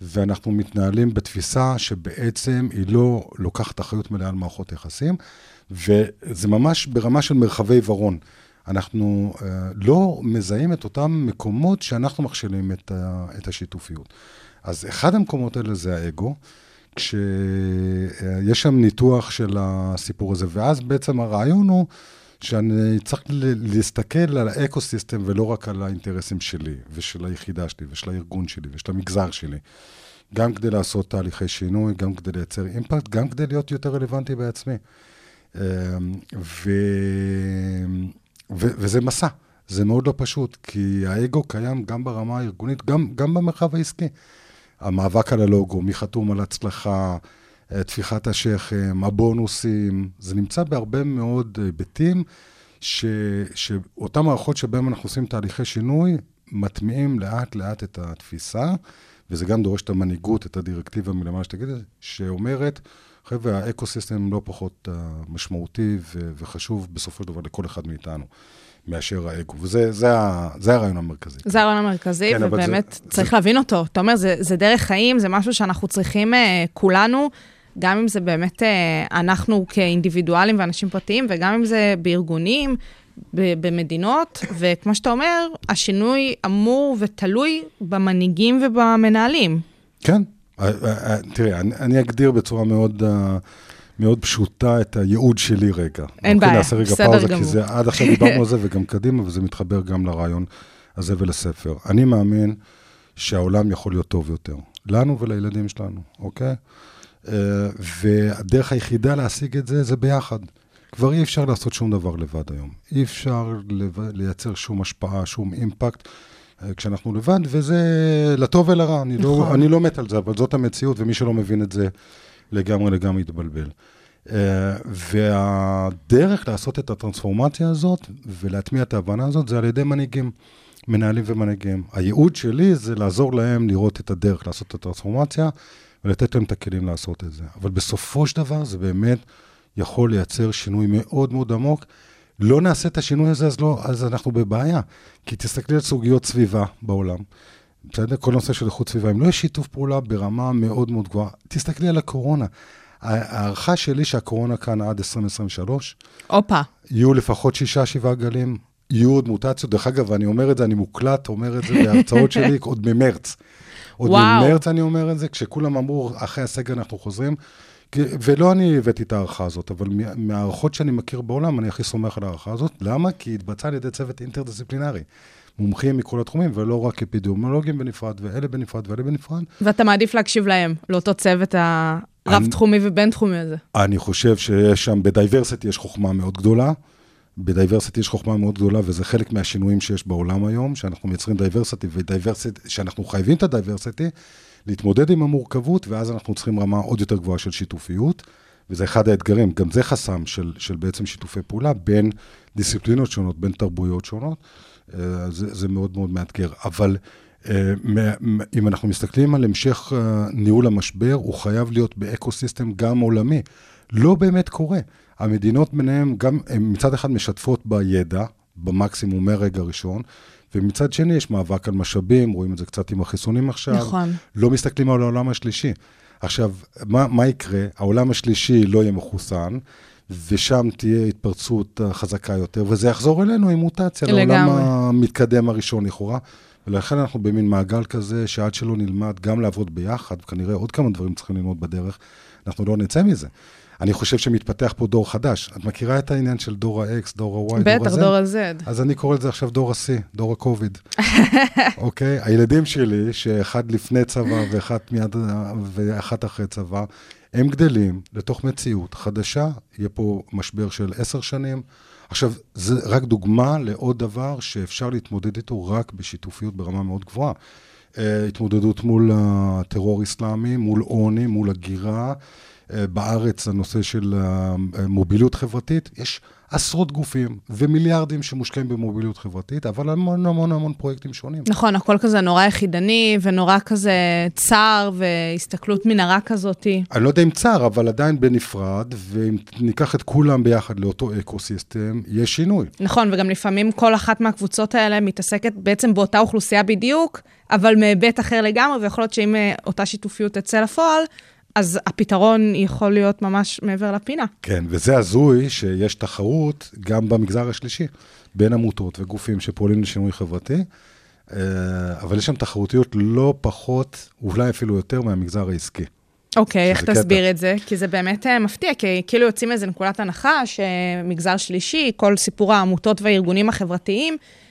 Speaker 2: ואנחנו מתנהלים בתפיסה שבעצם היא לא לוקחת אחריות מלאה על מערכות יחסים, וזה ממש ברמה של מרחבי עיוורון. אנחנו uh, לא מזהים את אותם מקומות שאנחנו מכשילים את, את השיתופיות. אז אחד המקומות האלה זה האגו, כשיש שם ניתוח של הסיפור הזה, ואז בעצם הרעיון הוא שאני צריך להסתכל על ה eco-system ולא רק על האינטרסים שלי, ושל היחידה שלי, ושל הארגון שלי, ושל המגזר שלי. גם כדי לעשות תהליכי שינוי, גם כדי לייצר impact, גם כדי להיות יותר רלוונטי בעצמי. אמ, ו... ו... וזה מסע, זה מאוד לא פשוט, כי האגו קיים גם ברמה הארגונית, גם, גם במרחב העסקי. המאבק על הלוגו, מי חתום על הצלחה, אה, טפיחת השכם, הבונוסים, זה נמצא בהרבה מאוד היבטים, ש... שאותן מערכות שבהן אנחנו עושים תהליכי שינוי, מטמיעים לאט-לאט את התפיסה, וזה גם דורש את המנהיגות, את הדירקטיבה מלמעלה שתגיד את זה, שאומרת, חבר'ה, האקו-סיסטם לא פחות uh, משמעותי ו- וחשוב בסופו של דבר לכל אחד מאיתנו, מאשר האגו. וזה זה זה הרעיון המרכזי.
Speaker 1: זה הרעיון המרכזי,
Speaker 2: כן,
Speaker 1: ובאמת
Speaker 2: זה-
Speaker 1: צריך
Speaker 2: זה-
Speaker 1: להבין אותו. אתה אומר, זה, זה דרך חיים, זה משהו שאנחנו צריכים אה, כולנו, גם אם זה באמת אה, אנחנו כאינדיבידואלים ואנשים פרטיים, וגם אם זה בארגונים, ב- במדינות, וכמו שאתה אומר, השינוי אמור ותלוי במנהיגים ובמנהלים.
Speaker 2: כן. אה, אה, אה, תראה, אני, אני אגדיר בצורה מאוד, מאוד פשוטה את הייעוד שלי רגע.
Speaker 1: אין בעיה,
Speaker 2: נעשה רגע
Speaker 1: בסדר
Speaker 2: פאוזה,
Speaker 1: גמור.
Speaker 2: כי זה, עד עכשיו דיברנו על זה וגם קדימה, וזה מתחבר גם לרעיון הזה ולספר. אני מאמין שהעולם יכול להיות טוב יותר, לנו ולילדים שלנו, אוקיי? והדרך היחידה להשיג את זה, זה ביחד. כבר אי אפשר לעשות שום דבר לבד היום. אי אפשר. לייצר שום השפעה, שום אימפקט. אה, כשאנחנו לבד, וזה לטוב ולרע, אני,
Speaker 1: נכון.
Speaker 2: לא, אני לא מת על זה, אבל זאת המציאות, ומי שלא מבין את זה לגמרי לגמרי יתבלבל. Uh, והדרך לעשות את הטרנספורמציה הזאת ולהטמיע את ההבנה הזאת זה על ידי מנהיגים, מנהלים ומנהיגים. הייעוד שלי זה לעזור להם לראות את הדרך לעשות את הטרנספורמציה ולתת להם את הכלים לעשות את זה. אבל בסופו של דבר זה באמת יכול לייצר שינוי מאוד מאוד עמוק. לא נעשה את השינוי הזה, אז, לא, אז אנחנו בבעיה. כי תסתכלי על סוגיות סביבה בעולם. בסדר? כל נושא של איכות סביבה, אם לא יש שיתוף פעולה ברמה מאוד מאוד גבוהה, תסתכלי על הקורונה. ההערכה שלי שהקורונה כאן עד 2023,
Speaker 1: הופה,
Speaker 2: יהיו לפחות שישה, שבעה גלים, יהיו עוד מוטציות. דרך אגב, אני אומר את זה, אני מוקלט, אומר את זה בהרצאות שלי עוד ממרץ. עוד
Speaker 1: וואו.
Speaker 2: ממרץ אני אומר את זה, כשכולם אמרו, אחרי הסגר אנחנו חוזרים. ולא אני הבאתי את ההערכה הזאת, אבל מה- מההערכות שאני מכיר בעולם, אני הכי סומך על ההערכה הזאת. למה? כי היא התבצעה על ידי צוות אינטרדיסציפלינרי. מומחים מכל התחומים, ולא רק אפידמיולוגים בנפרד, ואלה בנפרד ואלה בנפרד.
Speaker 1: ואתה מעדיף להקשיב להם, לאותו צוות הרב-תחומי ובין-תחומי הזה.
Speaker 2: אני חושב שיש שם, ב diversity יש חוכמה מאוד גדולה. ב diversity יש חוכמה מאוד גדולה, וזה חלק מהשינויים שיש בעולם היום, שאנחנו מייצרים diversity, ו diversity, שאנחנו חייבים את ה diversity, להתמודד עם המורכבות, ואז אנחנו צריכים רמה עוד יותר גבוהה של שיתופיות, וזה אחד האתגרים, גם זה חסם של, של בעצם שיתופי פעולה בין דיסציפלינות שונות, בין תרבויות שונות, אה, זה, זה מאוד מאוד מאתגר. אבל אה, אם אנחנו מסתכלים על המשך אה, ניהול המשבר, הוא חייב להיות באקו-סיסטם גם עולמי. לא באמת קורה. המדינות ביניהן גם, הן מצד אחד משתפות בידע, במקסימום מהרגע הראשון, ומצד שני יש מאבק על משאבים, רואים את זה קצת עם החיסונים עכשיו.
Speaker 1: נכון.
Speaker 2: לא מסתכלים על העולם השלישי. עכשיו, מה, מה יקרה? העולם השלישי לא יהיה מחוסן, ושם תהיה התפרצות חזקה יותר, וזה יחזור אלינו עם מוטציה לעולם
Speaker 1: לגמרי.
Speaker 2: המתקדם הראשון לכאורה. ולכן אנחנו במין מעגל כזה, שעד שלא נלמד גם לעבוד ביחד, וכנראה עוד כמה דברים צריכים ללמוד בדרך, אנחנו לא נצא מזה. אני חושב שמתפתח פה דור חדש. את מכירה את העניין של דור ה-X, דור ה-Y, דור
Speaker 1: בטח,
Speaker 2: ה-Z?
Speaker 1: דור ה-Z.
Speaker 2: אז אני קורא לזה עכשיו דור ה-C, דור הקוביד. אוקיי? הילדים שלי, שאחד לפני צבא ואחת מיד, ואחת אחרי צבא, הם גדלים לתוך מציאות חדשה. יהיה פה משבר של עשר שנים, עכשיו, זה רק דוגמה לעוד דבר שאפשר להתמודד איתו רק בשיתופיות ברמה מאוד גבוהה. אה, התמודדות מול הטרור אסלאמי, מול עוני, מול הגירה. אה, בארץ הנושא של מוביליות חברתית, יש עשרות גופים ומיליארדים שמושקעים במוביליות חברתית, אבל המון המון המון פרויקטים שונים.
Speaker 1: נכון, הכל כזה נורא יחידני ונורא כזה צר והסתכלות מנהרה כזאת.
Speaker 2: אני לא יודע אם צר, אבל עדיין בנפרד, ואם ניקח את כולם ביחד לאותו eco-system, יש שינוי.
Speaker 1: נכון, וגם לפעמים כל אחת מהקבוצות האלה מתעסקת בעצם באותה אוכלוסייה בדיוק, אבל מהיבט אחר לגמרי, ויכול להיות שאם אה, אותה שיתופיות תצא לפועל, אז הפתרון יכול להיות ממש מעבר לפינה.
Speaker 2: כן, וזה הזוי שיש תחרות גם במגזר השלישי, בין עמותות וגופים שפועלים לשינוי חברתי, אה, אבל יש שם תחרותיות לא פחות, אולי אפילו יותר מהמגזר העסקי.
Speaker 1: אוקיי, איך תסביר קטע. את זה? כי זה באמת uh, מפתיע, כי כאילו יוצאים מאיזה נקודת הנחה שמגזר שלישי, כל סיפור העמותות והארגונים החברתיים, אה,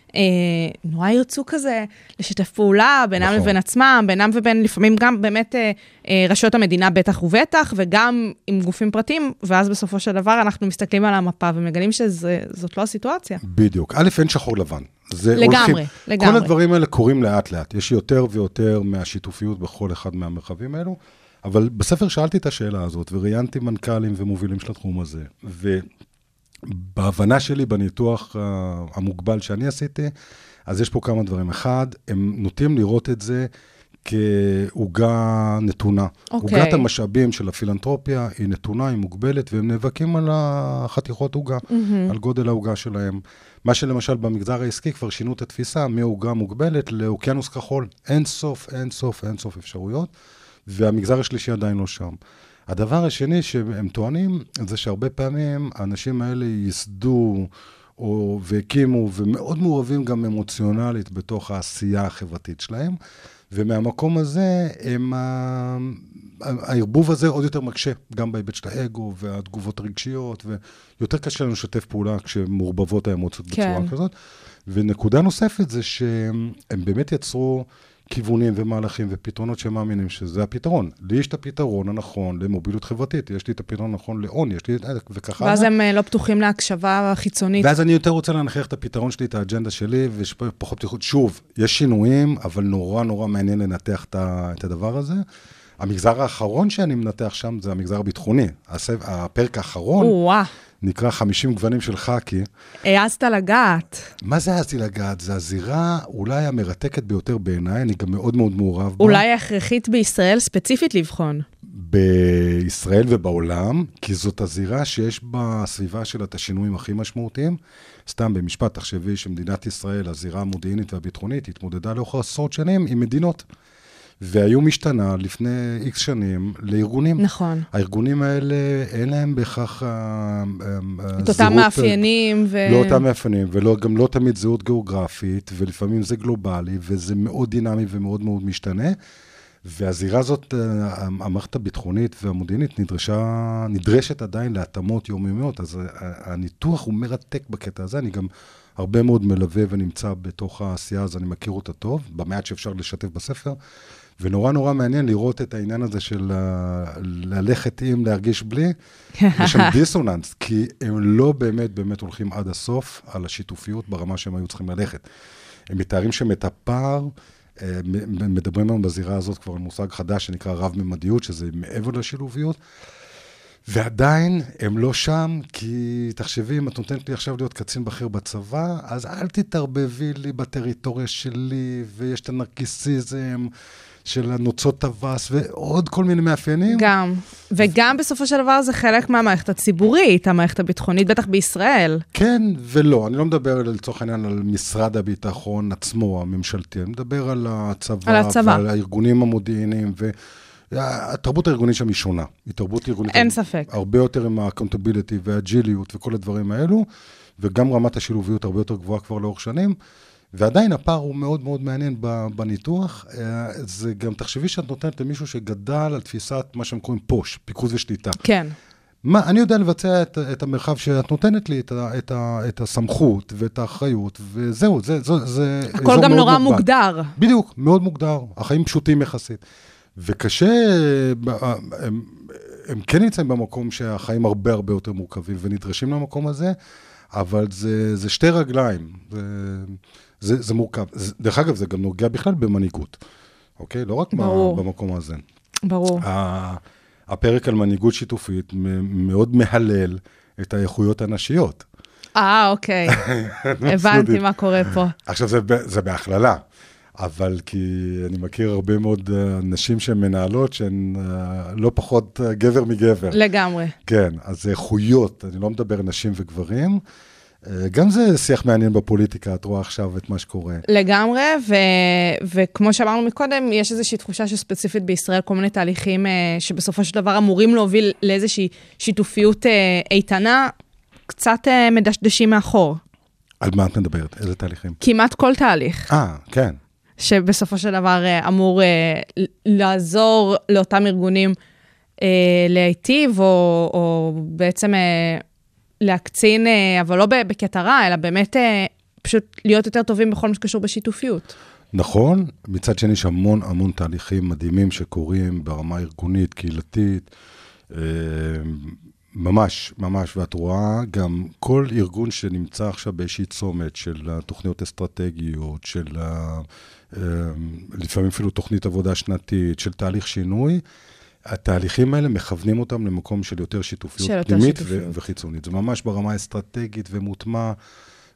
Speaker 1: נורא ירצו כזה לשתף פעולה בינם נכון. לבין עצמם, בינם ובין לפעמים גם באמת אה, אה, רשויות המדינה בטח ובטח, וגם עם גופים פרטיים, ואז בסופו של דבר אנחנו מסתכלים על המפה ומגלים שזאת לא הסיטואציה.
Speaker 2: בדיוק. א', אין שחור לבן.
Speaker 1: זה לגמרי, הולכים, לגמרי.
Speaker 2: כל הדברים האלה קורים לאט-לאט. יש יותר ויותר מהשיתופיות בכל אחד מהמרחבים האלו. אבל בספר שאלתי את השאלה הזאת, וראיינתי מנכ"לים ומובילים של התחום הזה, ו... בהבנה שלי, בניתוח uh, המוגבל שאני עשיתי, אז יש פה כמה דברים. אחד, הם נוטים לראות את זה כעוגה נתונה. Okay.
Speaker 1: אוקיי.
Speaker 2: עוגת המשאבים של הפילנטרופיה היא נתונה, היא מוגבלת, והם נאבקים על החתיכות עוגה, mm-hmm. על גודל העוגה שלהם. מה שלמשל במגזר העסקי כבר שינו את התפיסה מעוגה מוגבלת לאוקיינוס כחול. אין סוף, אין סוף, אין סוף אפשרויות, והמגזר השלישי עדיין לא שם. הדבר השני שהם טוענים, זה שהרבה פעמים האנשים האלה ייסדו או, והקימו, ומאוד מעורבים גם אמוציונלית בתוך העשייה החברתית שלהם, ומהמקום הזה, הם, הערבוב הזה עוד יותר מקשה, גם בהיבט של האגו והתגובות הרגשיות, ויותר קשה לנו לשתף פעולה כשמעורבבות האמוציות כן. בצורה כזאת. ונקודה נוספת זה שהם באמת יצרו... כיוונים ומהלכים ופתרונות שהם מאמינים שזה הפתרון. לי יש את הפתרון הנכון למוביליות חברתית, יש לי את הפתרון הנכון לעוני, יש לי את... וככה...
Speaker 1: ואז הם אה, לא פתוחים להקשבה חיצונית.
Speaker 2: ואז אני יותר רוצה להנכיח את הפתרון שלי, את האג'נדה שלי, ויש פחות פתיחות. שוב, יש שינויים, אבל נורא נורא מעניין לנתח את הדבר הזה. המגזר האחרון שאני מנתח שם זה המגזר הביטחוני. הפרק האחרון...
Speaker 1: או-אה.
Speaker 2: נקרא 50 גוונים של חאקי.
Speaker 1: העזת לגעת.
Speaker 2: מה זה העזתי לגעת? זה הזירה אולי המרתקת ביותר בעיניי, אני גם מאוד מאוד מעורב בה.
Speaker 1: אולי הכרחית בישראל ספציפית לבחון.
Speaker 2: בישראל ובעולם, כי זאת הזירה שיש בה סביבה שלה את השינויים הכי משמעותיים. סתם במשפט, תחשבי שמדינת ישראל, הזירה המודיעינית והביטחונית, התמודדה לאורך עשרות שנים עם מדינות. והיו משתנה לפני איקס שנים לארגונים.
Speaker 1: נכון.
Speaker 2: הארגונים האלה, אין להם בהכרח
Speaker 1: אה, אה, את אותם מאפיינים. ו...
Speaker 2: לא אותם מאפיינים, וגם לא תמיד זהות גיאוגרפית, ולפעמים זה גלובלי, וזה מאוד דינמי ומאוד מאוד משתנה. והזירה הזאת, אה, המערכת הביטחונית והמודיעינית נדרשה, נדרשת עדיין להתאמות יומיומיות, אז הניתוח הוא מרתק בקטע הזה. אני גם הרבה מאוד מלווה ונמצא בתוך העשייה, אז אני מכיר אותה טוב, במעט שאפשר לשתף בספר. ונורא נורא מעניין לראות את העניין הזה של ללכת עם, להרגיש בלי. יש שם דיסוננס, כי הם לא באמת באמת הולכים עד הסוף על השיתופיות ברמה שהם היו צריכים ללכת. הם מתארים שם את הפער, אה, מדברים היום בזירה הזאת כבר על מושג חדש שנקרא רב-ממדיות, שזה מעבר לשילוביות. ועדיין הם לא שם, כי תחשבי, אם את נותנת לי עכשיו להיות קצין בכיר בצבא, אז אל תתערבבי לי בטריטוריה שלי, ויש את הנרקיסיזם, של הנוצות טווס ועוד כל מיני מאפיינים.
Speaker 1: גם, וגם בסופו של דבר זה חלק מהמערכת הציבורית, המערכת הביטחונית, בטח בישראל.
Speaker 2: כן ולא, אני לא מדבר לצורך העניין על משרד הביטחון עצמו, הממשלתי, אני מדבר על הצבא,
Speaker 1: על הצבא.
Speaker 2: ועל הארגונים המודיעיניים. ו... התרבות הארגונית שם היא שונה. היא תרבות ארגונית...
Speaker 1: אין ספק.
Speaker 2: הרבה יותר עם ה-accountability והג'יליות וכל הדברים האלו, וגם רמת השילוביות הרבה יותר גבוהה כבר לאורך שנים. ועדיין הפער הוא מאוד מאוד מעניין בניתוח. אה, זה גם, תחשבי שאת נותנת למישהו שגדל על תפיסת מה שהם קוראים פוש, פיקוד ושליטה.
Speaker 1: כן.
Speaker 2: מה, אני יודע לבצע את, את המרחב שאת נותנת לי, את, ה, את, ה, את הסמכות ואת האחריות, וזהו, זה, זה, זה
Speaker 1: הכל גם נורא מוגבל. מוגדר.
Speaker 2: בדיוק, מאוד מוגדר. החיים פשוטים יחסית. וקשה, הם, הם כן נמצאים במקום שהחיים הרבה הרבה יותר מורכבים ונדרשים למקום הזה, אבל זה, זה שתי רגליים, זה, זה, זה מורכב. זה, דרך אגב, זה גם נוגע בכלל במנהיגות, אוקיי? לא רק
Speaker 1: ברור.
Speaker 2: במקום הזה.
Speaker 1: ברור.
Speaker 2: ה- הפרק על מנהיגות שיתופית מאוד מהלל את האיכויות הנשיות.
Speaker 1: אה, אוקיי. הבנתי מה קורה פה.
Speaker 2: עכשיו, זה, זה בהכללה, אבל כי אני מכיר הרבה מאוד אה, נשים שהן מנהלות, שהן אה, לא פחות אה, גבר מגבר.
Speaker 1: לגמרי.
Speaker 2: כן, אז זה איכויות, אני לא מדבר נשים וגברים. אה, גם זה שיח מעניין בפוליטיקה, את רואה עכשיו את מה שקורה.
Speaker 1: לגמרי, ו- וכמו שאמרנו מקודם, יש איזושהי תחושה שספציפית בישראל כל מיני תהליכים אה, שבסופו של דבר אמורים להוביל לאיזושהי שיתופיות אה, איתנה, קצת מדשדשים מאחור.
Speaker 2: על מה את מדברת? איזה תהליכים?
Speaker 1: כמעט כל תהליך,
Speaker 2: אה, כן.
Speaker 1: שבסופו של דבר אמור לעזור לאותם ארגונים להיטיב, או, או בעצם להקצין, אה, אבל לא בקטע רע, אלא באמת אה, פשוט להיות יותר טובים בכל מה שקשור בשיתופיות.
Speaker 2: נכון, מצד שני יש המון המון תהליכים מדהימים שקורים ברמה ארגונית, קהילתית, אה, ממש, ממש, ואת רואה גם כל ארגון שנמצא עכשיו באיזושהי צומת של תוכניות אסטרטגיות, של לפעמים אפילו תוכנית עבודה שנתית, של תהליך שינוי, התהליכים האלה מכוונים אותם למקום של יותר שיתופיות
Speaker 1: של יותר
Speaker 2: פנימית
Speaker 1: שיתופיות.
Speaker 2: ו- וחיצונית. זה ממש ברמה האסטרטגית ומוטמע,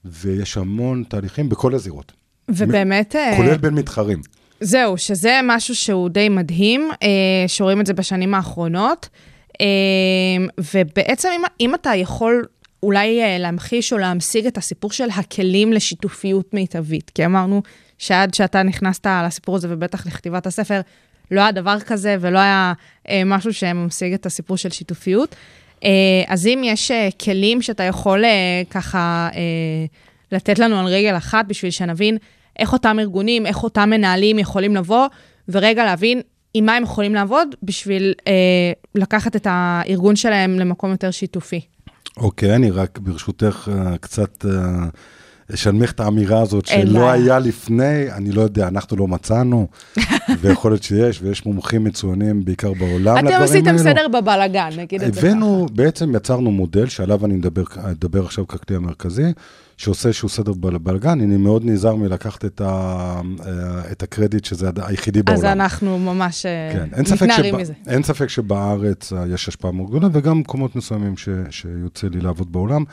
Speaker 2: ויש המון תהליכים בכל הזירות.
Speaker 1: ובאמת... אה,
Speaker 2: כולל בין מתחרים.
Speaker 1: זהו, שזה משהו שהוא די מדהים, אה, שרואים את זה בשנים האחרונות. אה, ובעצם אם, אם אתה יכול אולי להמחיש או להמשיג את הסיפור של הכלים לשיתופיות מיטבית, כי אמרנו שעד שאתה נכנסת לסיפור הזה, ובטח לכתיבת הספר, לא היה דבר כזה ולא היה אה, משהו שממשיג את הסיפור של שיתופיות. אה, אז אם יש אה, כלים שאתה יכול אה, ככה אה, לתת לנו על רגל אחת בשביל שנבין איך אותם ארגונים, איך אותם מנהלים יכולים לבוא, ורגע להבין עם מה הם יכולים לעבוד בשביל אה, לקחת את הארגון שלהם למקום יותר שיתופי.
Speaker 2: אוקיי, אני רק ברשותך אה, קצת אה, אשנמך את האמירה הזאת שלא. היה לפני, אני לא יודע, אנחנו לא מצאנו, ויכול להיות שיש, ויש מומחים מצוינים בעיקר בעולם לדברים
Speaker 1: אתם
Speaker 2: האלו.
Speaker 1: עשיתם סדר בבלאגן, נגיד את זה ככה.
Speaker 2: הבאנו, בעצם יצרנו מודל שעליו אני מדבר, אדבר עכשיו ככלי המרכזי, שעושה איזשהו סדר בבלגן, אני מאוד נזהר מלקחת את, ה, אה, את הקרדיט שזה היחידי בעולם.
Speaker 1: אז אנחנו ממש אה,
Speaker 2: כן,
Speaker 1: מתנערים. מזה.
Speaker 2: אין ספק שבארץ אה, יש השפעה מאוד גדולה, וגם מקומות מסוימים ש... שיוצא לי לעבוד בעולם.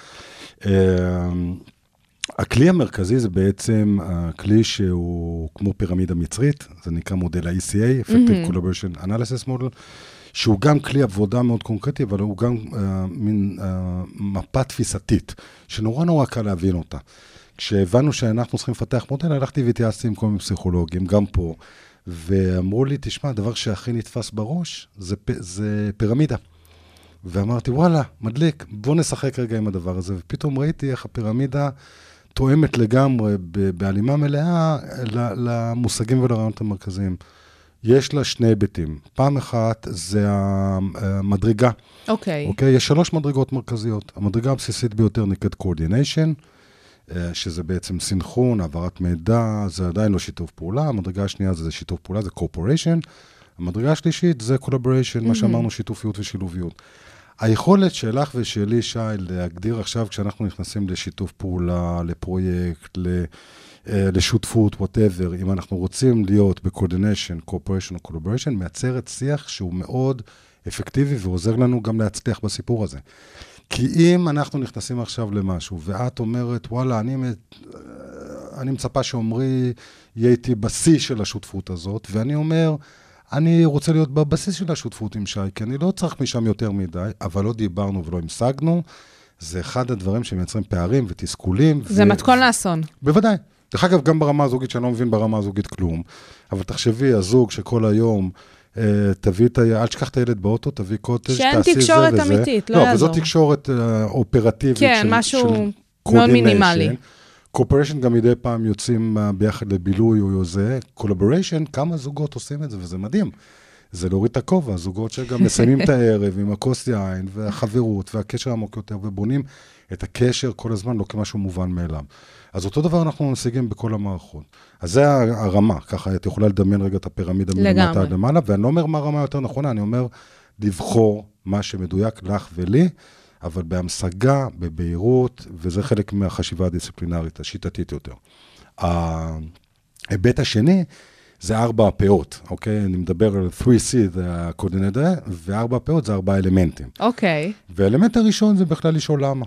Speaker 2: הכלי המרכזי זה בעצם הכלי שהוא כמו פירמידה מצרית, זה נקרא מודל ה-ECA, Effective Collaboration Analysis Model, שהוא גם כלי עבודה מאוד קונקרטי, אבל הוא גם אה, מין אה, מפה תפיסתית, שנורא נורא קל להבין אותה. כשהבנו שאנחנו צריכים לפתח מודל, הלכתי והתייעצתי עם כל מיני פסיכולוגים, גם פה, ואמרו לי, תשמע, הדבר שהכי נתפס בראש זה, פ- זה פירמידה. ואמרתי, וואלה, מדליק, בוא נשחק רגע עם הדבר הזה. ופתאום ראיתי איך הפירמידה תואמת לגמרי, בהלימה מלאה, למושגים ולרעיונות המרכזיים. יש לה שני היבטים. פעם אחת זה המדרגה,
Speaker 1: אוקיי.
Speaker 2: אוקיי? יש שלוש מדרגות מרכזיות. המדרגה הבסיסית ביותר נקראת coordination, אה, שזה בעצם סינכרון, העברת מידע, זה עדיין לא שיתוף פעולה. המדרגה השנייה זה שיתוף פעולה, זה corporation. המדרגה השלישית זה collaboration, מה שאמרנו, שיתופיות ושילוביות. היכולת שלך ושלי, שי, להגדיר עכשיו, כשאנחנו נכנסים לשיתוף פעולה, לפרויקט, ל- אה, לשותפות, whatever, אם אנחנו רוצים להיות ב-coordination, cooperation או collaboration, מייצרת שיח שהוא מאוד אפקטיבי ועוזר לנו גם להצליח בסיפור הזה. כי אם אנחנו נכנסים עכשיו למשהו, ואת אומרת, וואלה, אני, מת- אני מצפה שעמרי יהיה איתי בשיא של השותפות הזאת, ואני אומר, אני רוצה להיות בבסיס של השותפות עם שי, כי אני לא צריך משם יותר מדי, אבל לא דיברנו ולא המשגנו. זה אחד הדברים שמייצרים פערים ותסכולים.
Speaker 1: זה מתכון לאסון.
Speaker 2: בוודאי. דרך אגב, גם ברמה הזוגית, שאני לא מבין ברמה הזוגית כלום, אבל תחשבי, הזוג שכל היום, אה, תביא את ה... אל תשכח את הילד באוטו, תביא קוטג',
Speaker 1: שאין
Speaker 2: תעשי זה
Speaker 1: תקשורת
Speaker 2: וזה.
Speaker 1: אמיתית, לא
Speaker 2: לא,
Speaker 1: יעזור.
Speaker 2: וזאת תקשורת אה, אופרטיבית
Speaker 1: כן,
Speaker 2: של...
Speaker 1: משהו
Speaker 2: של
Speaker 1: מאוד. מינימלי.
Speaker 2: cooperation גם מדי פעם יוצאים אה, ביחד לבילוי או זה. collaboration, כמה זוגות עושים את זה, וזה מדהים. זה להוריד את הכובע, זוגות שגם מסיימים את הערב עם הכוס יין והחברות והקשר העמוק יותר, ובונים את הקשר כל הזמן, לא כמשהו מובן מאליו. אז אותו דבר אנחנו משיגים בכל המערכות. אז זה הרמה, ככה את יכולה לדמיין רגע את הפירמידה מלמטה. עד למעלה, ואני לא אומר מה הרמה יותר נכונה, אני אומר לבחור מה שמדויק לך ולי, אבל בהמשגה, בבהירות, וזה חלק מהחשיבה הדיסציפלינרית, השיטתית יותר. ההיבט השני, זה ארבע הפאות, אוקיי? אני מדבר על 3C, זה הקודינטה, וארבע הפאות זה ארבע אלמנטים.
Speaker 1: אוקיי.
Speaker 2: והאלמנט הראשון זה בכלל לשאול למה.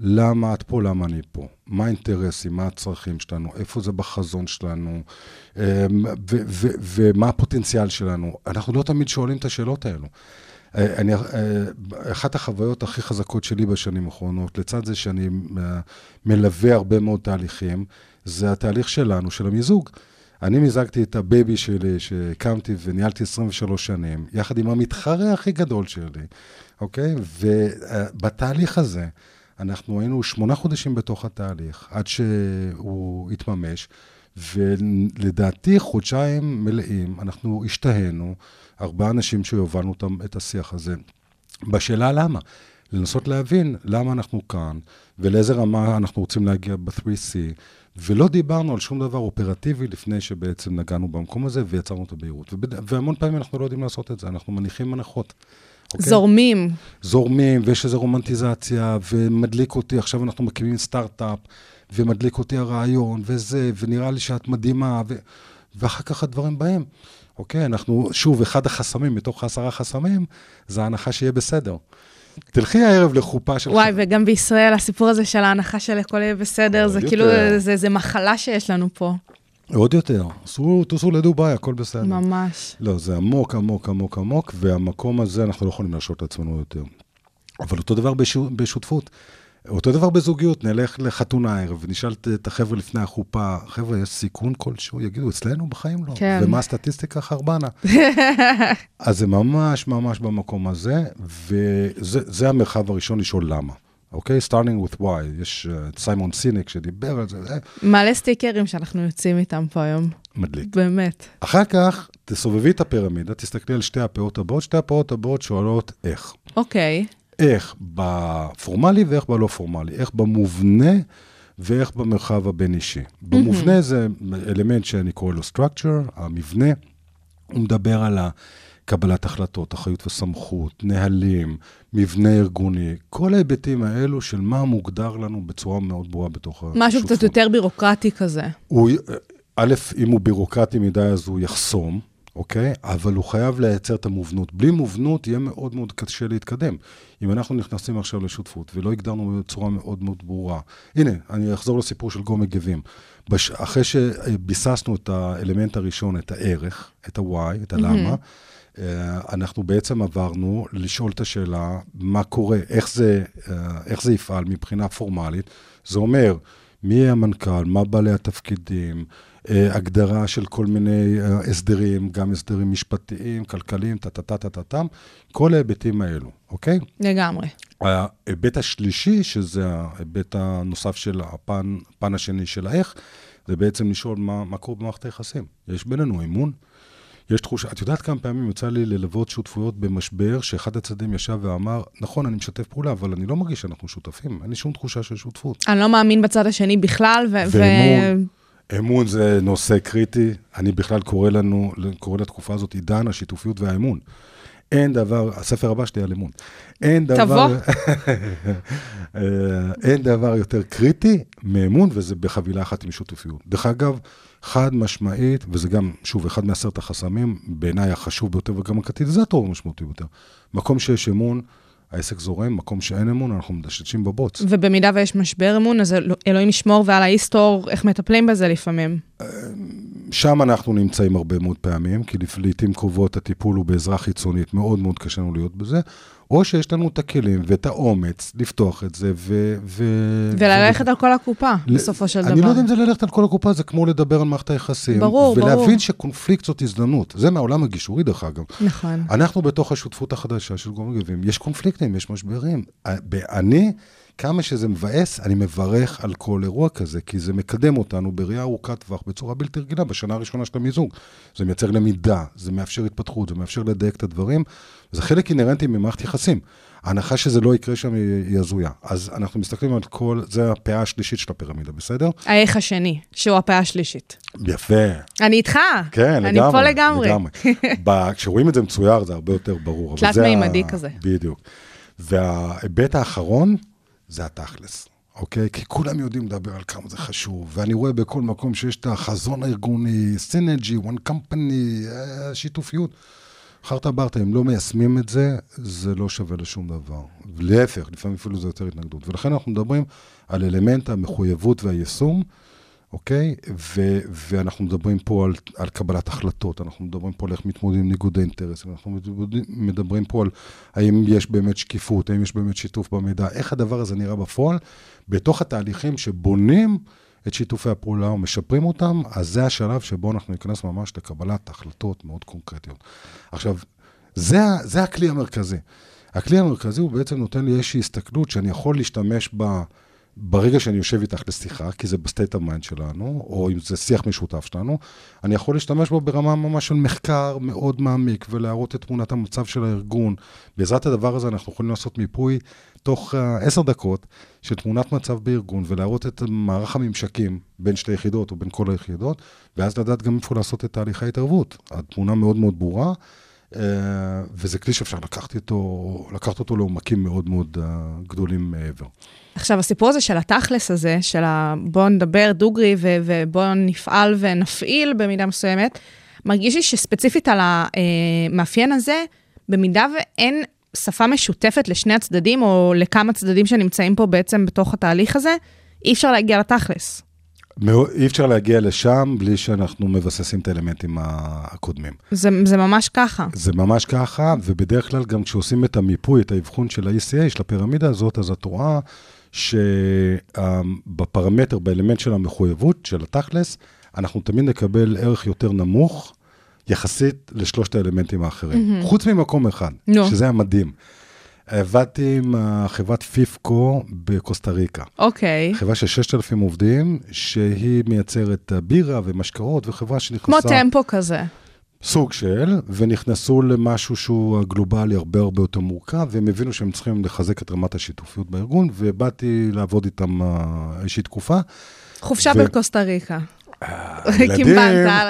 Speaker 2: למה את פה, למה אני פה? מה האינטרסים, מה הצרכים שלנו, איפה זה בחזון שלנו, אמ, ומה הפוטנציאל שלנו. אנחנו לא תמיד שואלים את השאלות האלו. אה, אני, אה, אחת החוויות הכי חזקות שלי בשנים האחרונות, לצד זה שאני אה, מלווה הרבה מאוד תהליכים, זה התהליך שלנו, של המיזוג. אני מיזגתי את ה baby שלי שהקמתי וניהלתי 23 שנים, יחד עם המתחרה הכי גדול שלי, אוקיי? ובתהליך הזה, אנחנו היינו שמונה חודשים בתוך התהליך, עד שהוא התממש, ולדעתי חודשיים מלאים, אנחנו השתהינו, ארבעה אנשים שהובלנו אותם את השיח הזה. בשאלה למה. לנסות להבין למה אנחנו כאן, ולאיזה רמה אנחנו רוצים להגיע ב-3C, ולא דיברנו על שום דבר אופרטיבי לפני שבעצם נגענו במקום הזה ויצרנו את הבהירות. והמון פעמים אנחנו לא יודעים לעשות את זה, אנחנו מניחים הנחות.
Speaker 1: אוקיי? זורמים.
Speaker 2: זורמים, ויש איזו רומנטיזציה, ומדליק אותי, עכשיו אנחנו מקימים סטארט-אפ, ומדליק אותי הרעיון, וזה, ונראה לי שאת מדהימה, ו... ואחר כך הדברים באים. אוקיי, אנחנו, שוב, אחד החסמים, מתוך העשרה חסמים, זה ההנחה שיהיה בסדר. תלכי הערב לחופה שלך.
Speaker 1: וואי, וגם בישראל, הסיפור הזה של ההנחה של הכל יהיה בסדר, זה כאילו, זה, זה מחלה שיש לנו פה.
Speaker 2: עוד יותר, סעו, טוסו לדובאי, הכל בסדר.
Speaker 1: ממש.
Speaker 2: לא, זה עמוק, עמוק, עמוק, עמוק, והמקום הזה, אנחנו לא יכולים להרשות לעצמנו יותר. אבל אותו דבר בשותפות. אותו דבר בזוגיות, נלך לחתונה הערב, ונשאל את החבר'ה לפני החופה, חבר'ה, יש סיכון כלשהו? יגידו, אצלנו בחיים לא.
Speaker 1: כן.
Speaker 2: ומה הסטטיסטיקה חרבנה? אז זה ממש ממש במקום הזה, וזה המרחב הראשון לשאול למה. אוקיי? starting with why. יש את uh, סיימון סיניק שדיבר על זה.
Speaker 1: מלא סטיקרים שאנחנו יוצאים איתם פה היום.
Speaker 2: מדליק.
Speaker 1: באמת.
Speaker 2: אחר כך, תסובבי את הפירמידה, תסתכלי על שתי הפאות הבאות, שתי הפאות הבאות שואלות איך.
Speaker 1: אוקיי.
Speaker 2: איך בפורמלי ואיך בלא פורמלי, איך במובנה ואיך במרחב הבין-אישי. במובנה זה אלמנט שאני קורא לו structure, המבנה, הוא מדבר על קבלת החלטות, אחריות וסמכות, נהלים, מבנה ארגוני, כל ההיבטים האלו של מה מוגדר לנו בצורה מאוד ברורה בתוך השותפות.
Speaker 1: משהו קצת יותר בירוקרטי כזה.
Speaker 2: הוא, א', אם הוא בירוקרטי מדי אז הוא יחסום, אוקיי? אבל הוא חייב לייצר את המובנות. בלי מובנות יהיה מאוד מאוד קשה להתקדם. אם אנחנו נכנסים עכשיו לשותפות ולא הגדרנו בצורה מאוד מאוד ברורה, הנה, אני אחזור לסיפור של גו מגבים. בש... אחרי שביססנו את האלמנט הראשון, את הערך, את ה-why, את הלמה, mm-hmm. אנחנו בעצם עברנו לשאול את השאלה, מה קורה, איך זה, אה, איך זה יפעל מבחינה פורמלית. זה אומר, מי המנכ"ל, מה בעלי התפקידים, הגדרה של כל מיני אה, הסדרים, גם הסדרים משפטיים, כלכליים, טה-טה-טה-טה-טם, כל ההיבטים האלו, אוקיי?
Speaker 1: לגמרי.
Speaker 2: ההיבט השלישי, שזה ההיבט הנוסף של הפן, הפן השני של האיך, זה בעצם לשאול מה, מה קורה במערכת היחסים. יש בינינו אמון? יש תחושה, את יודעת כמה פעמים יצא לי ללוות שותפויות במשבר, שאחד הצדדים ישב ואמר, נכון, אני משתף פעולה, אבל אני לא מרגיש שאנחנו שותפים, אין לי שום תחושה של שותפות.
Speaker 1: אני לא מאמין בצד השני בכלל, ו...
Speaker 2: ואמון, ו... אמון זה נושא קריטי, אני בכלל קורא לנו, קורא לתקופה הזאת עידן השיתופיות והאמון. אין דבר, הספר הבא שלי על אמון. אין דבר...
Speaker 1: תבוא.
Speaker 2: אה, אין דבר יותר קריטי מאמון, וזה בחבילה אחת עם שותפיות. דרך אגב, חד משמעית, וזה גם, שוב, אחד מעשרת החסמים, בעיניי החשוב ביותר וגם הקטיליזטור המשמעותי ביותר. מקום שיש אמון, העסק זורם, מקום שאין אמון, אנחנו מדשדשים בבוץ.
Speaker 1: ובמידה ויש משבר אמון, אז אלוהים ישמור ועל ההיסטור, איך מטפלים בזה לפעמים?
Speaker 2: שם אנחנו נמצאים הרבה מאוד פעמים, כי לעיתים קרובות הטיפול הוא בעזרה חיצונית, מאוד מאוד קשה לנו להיות בזה, או שיש לנו את הכלים ואת האומץ לפתוח את זה ו... ו
Speaker 1: וללכת ו... על כל הקופה, ל... בסופו של
Speaker 2: אני
Speaker 1: דבר.
Speaker 2: אני לא יודע אם זה ללכת על כל הקופה, זה כמו לדבר על מערכת היחסים.
Speaker 1: ברור,
Speaker 2: ולהבין
Speaker 1: ברור.
Speaker 2: ולהבין שקונפליקט זאת הזדמנות. זה מהעולם הגישורי, דרך אגב.
Speaker 1: נכון.
Speaker 2: אנחנו בתוך השותפות החדשה של גורמים גבים, יש קונפליקטים, יש משברים. אני... כמה שזה מבאס, אני מברך על כל אירוע כזה, כי זה מקדם אותנו בראייה ארוכת טווח בצורה בלתי רגילה בשנה הראשונה של המיזוג. זה מייצר למידה, זה מאפשר התפתחות, זה מאפשר לדייק את הדברים, וזה חלק אינהרנטי ממערכת יחסים. ההנחה שזה לא יקרה שם היא הזויה. אז אנחנו מסתכלים על כל, זה הפאה השלישית של הפירמידה, בסדר?
Speaker 1: האיך השני, שהוא הפאה השלישית.
Speaker 2: יפה.
Speaker 1: אני איתך.
Speaker 2: כן,
Speaker 1: אני
Speaker 2: לגמרי.
Speaker 1: פה לגמרי.
Speaker 2: לגמרי. כשרואים את זה מצויר, זה הרבה יותר ברור.
Speaker 1: תלת מימדי כזה.
Speaker 2: בדיוק. וההיבט האחרון זה התכלס, אוקיי? כי כולם יודעים לדבר על כמה זה חשוב, ואני רואה בכל מקום שיש את החזון הארגוני, one company, אה, שיתופיות. חרטה ברטה, אם לא מיישמים את זה, זה לא שווה לשום דבר. להפך, לפעמים אפילו זה יותר התנגדות. ולכן אנחנו מדברים על אלמנט המחויבות והיישום, אוקיי? ו- ואנחנו מדברים פה על, על קבלת החלטות, אנחנו מדברים פה על איך מתמודדים עם ניגודי אינטרסים, אנחנו מדברים, פה על האם יש באמת שקיפות, האם יש באמת שיתוף במידע, איך הדבר הזה נראה בפועל, בתוך התהליכים שבונים את שיתופי הפעולה ומשפרים אותם, אז זה השלב שבו אנחנו ניכנס ממש לקבלת החלטות מאוד קונקרטיות. עכשיו, זה, זה הכלי המרכזי. הכלי המרכזי הוא בעצם נותן לי איזושהי הסתכלות שאני יכול להשתמש בה ברגע שאני יושב איתך לשיחה, כי זה ב state ה mind שלנו, או אם זה שיח משותף שלנו, אני יכול להשתמש בו ברמה ממש של מחקר מאוד מעמיק ולהראות את תמונת המצב של הארגון. בעזרת הדבר הזה אנחנו יכולים לעשות מיפוי תוך אה, עשר uh, דקות של תמונת מצב בארגון ולהראות את מערך הממשקים בין שתי יחידות או בין כל היחידות, ואז לדעת גם איפה לעשות את תהליכי ההתערבות. התמונה מאוד מאוד ברורה. Uh, וזה כלי שאפשר לקחת אותו, לקחת אותו לעומקים מאוד מאוד uh, גדולים מעבר.
Speaker 1: עכשיו, הסיפור הזה של התכלס הזה, של ה... בואו נדבר דוגרי ו- ובואו נפעל ונפעיל במידה מסוימת, מרגיש לי שספציפית על המאפיין הזה, במידה ואין שפה משותפת לשני הצדדים, או לכמה צדדים שנמצאים פה בעצם בתוך התהליך הזה, אי אפשר להגיע לתכלס.
Speaker 2: אי אפשר להגיע לשם בלי שאנחנו מבססים את האלמנטים הקודמים.
Speaker 1: זה, זה ממש ככה.
Speaker 2: זה ממש ככה, ובדרך כלל גם כשעושים את המיפוי, את האבחון של ה-ECA, של הפירמידה הזאת, אז את רואה שבפרמטר, באלמנט של המחויבות, של התכלס, אנחנו תמיד נקבל ערך יותר נמוך יחסית לשלושת האלמנטים האחרים. Mm-hmm. חוץ ממקום אחד,
Speaker 1: נו.
Speaker 2: שזה היה מדהים. עבדתי עם חברת פיפקו בקוסטה ריקה.
Speaker 1: אוקיי.
Speaker 2: חברה של 6,000 עובדים, שהיא מייצרת בירה ומשקאות, וחברה שנכנסה...
Speaker 1: כמו טמפו כזה.
Speaker 2: סוג של, ונכנסו למשהו שהוא גלובלי הרבה הרבה יותר מורכב, והם הבינו שהם צריכים לחזק את רמת השיתופיות בארגון, ובאתי לעבוד איתם אה, איזושהי תקופה.
Speaker 1: חופשה
Speaker 2: ו-
Speaker 1: בקוסטה ריקה.
Speaker 2: הילדים.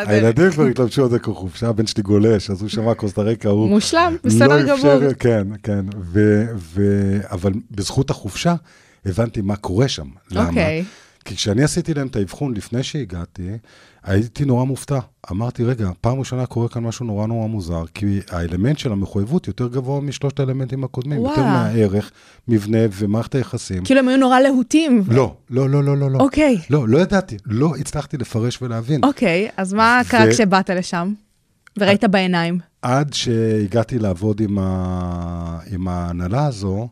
Speaker 2: הילדים כבר התלבשו על זה כחופשה, הבן שלי גולש, אז הוא שמע קוסטה ריקה, הוא...
Speaker 1: מושלם,
Speaker 2: לא
Speaker 1: בסדר
Speaker 2: אפשר-
Speaker 1: גמור.
Speaker 2: כן, כן, אבל בזכות החופשה הבנתי מה קורה שם. למה?
Speaker 1: אוקיי.
Speaker 2: כי כשאני עשיתי להם את האבחון לפני שהגעתי, הייתי נורא מופתע. אמרתי, רגע, פעם ראשונה קורה כאן משהו נורא נורא מוזר, כי האלמנט של המחויבות יותר גבוה משלושת האלמנטים הקודמים,
Speaker 1: וואו.
Speaker 2: יותר מהערך, מבנה ומערכת היחסים.
Speaker 1: כאילו הם היו נורא להוטים.
Speaker 2: לא, לא, לא, לא, לא, לא.
Speaker 1: אוקיי.
Speaker 2: לא, לא ידעתי, לא הצלחתי לפרש ולהבין.
Speaker 1: אוקיי, אז מה
Speaker 2: ו-
Speaker 1: קרה כשבאת לשם? וראית בעיניים.
Speaker 2: עד שהגעתי לעבוד עם, ה... עם ההנהלה הזו, אה,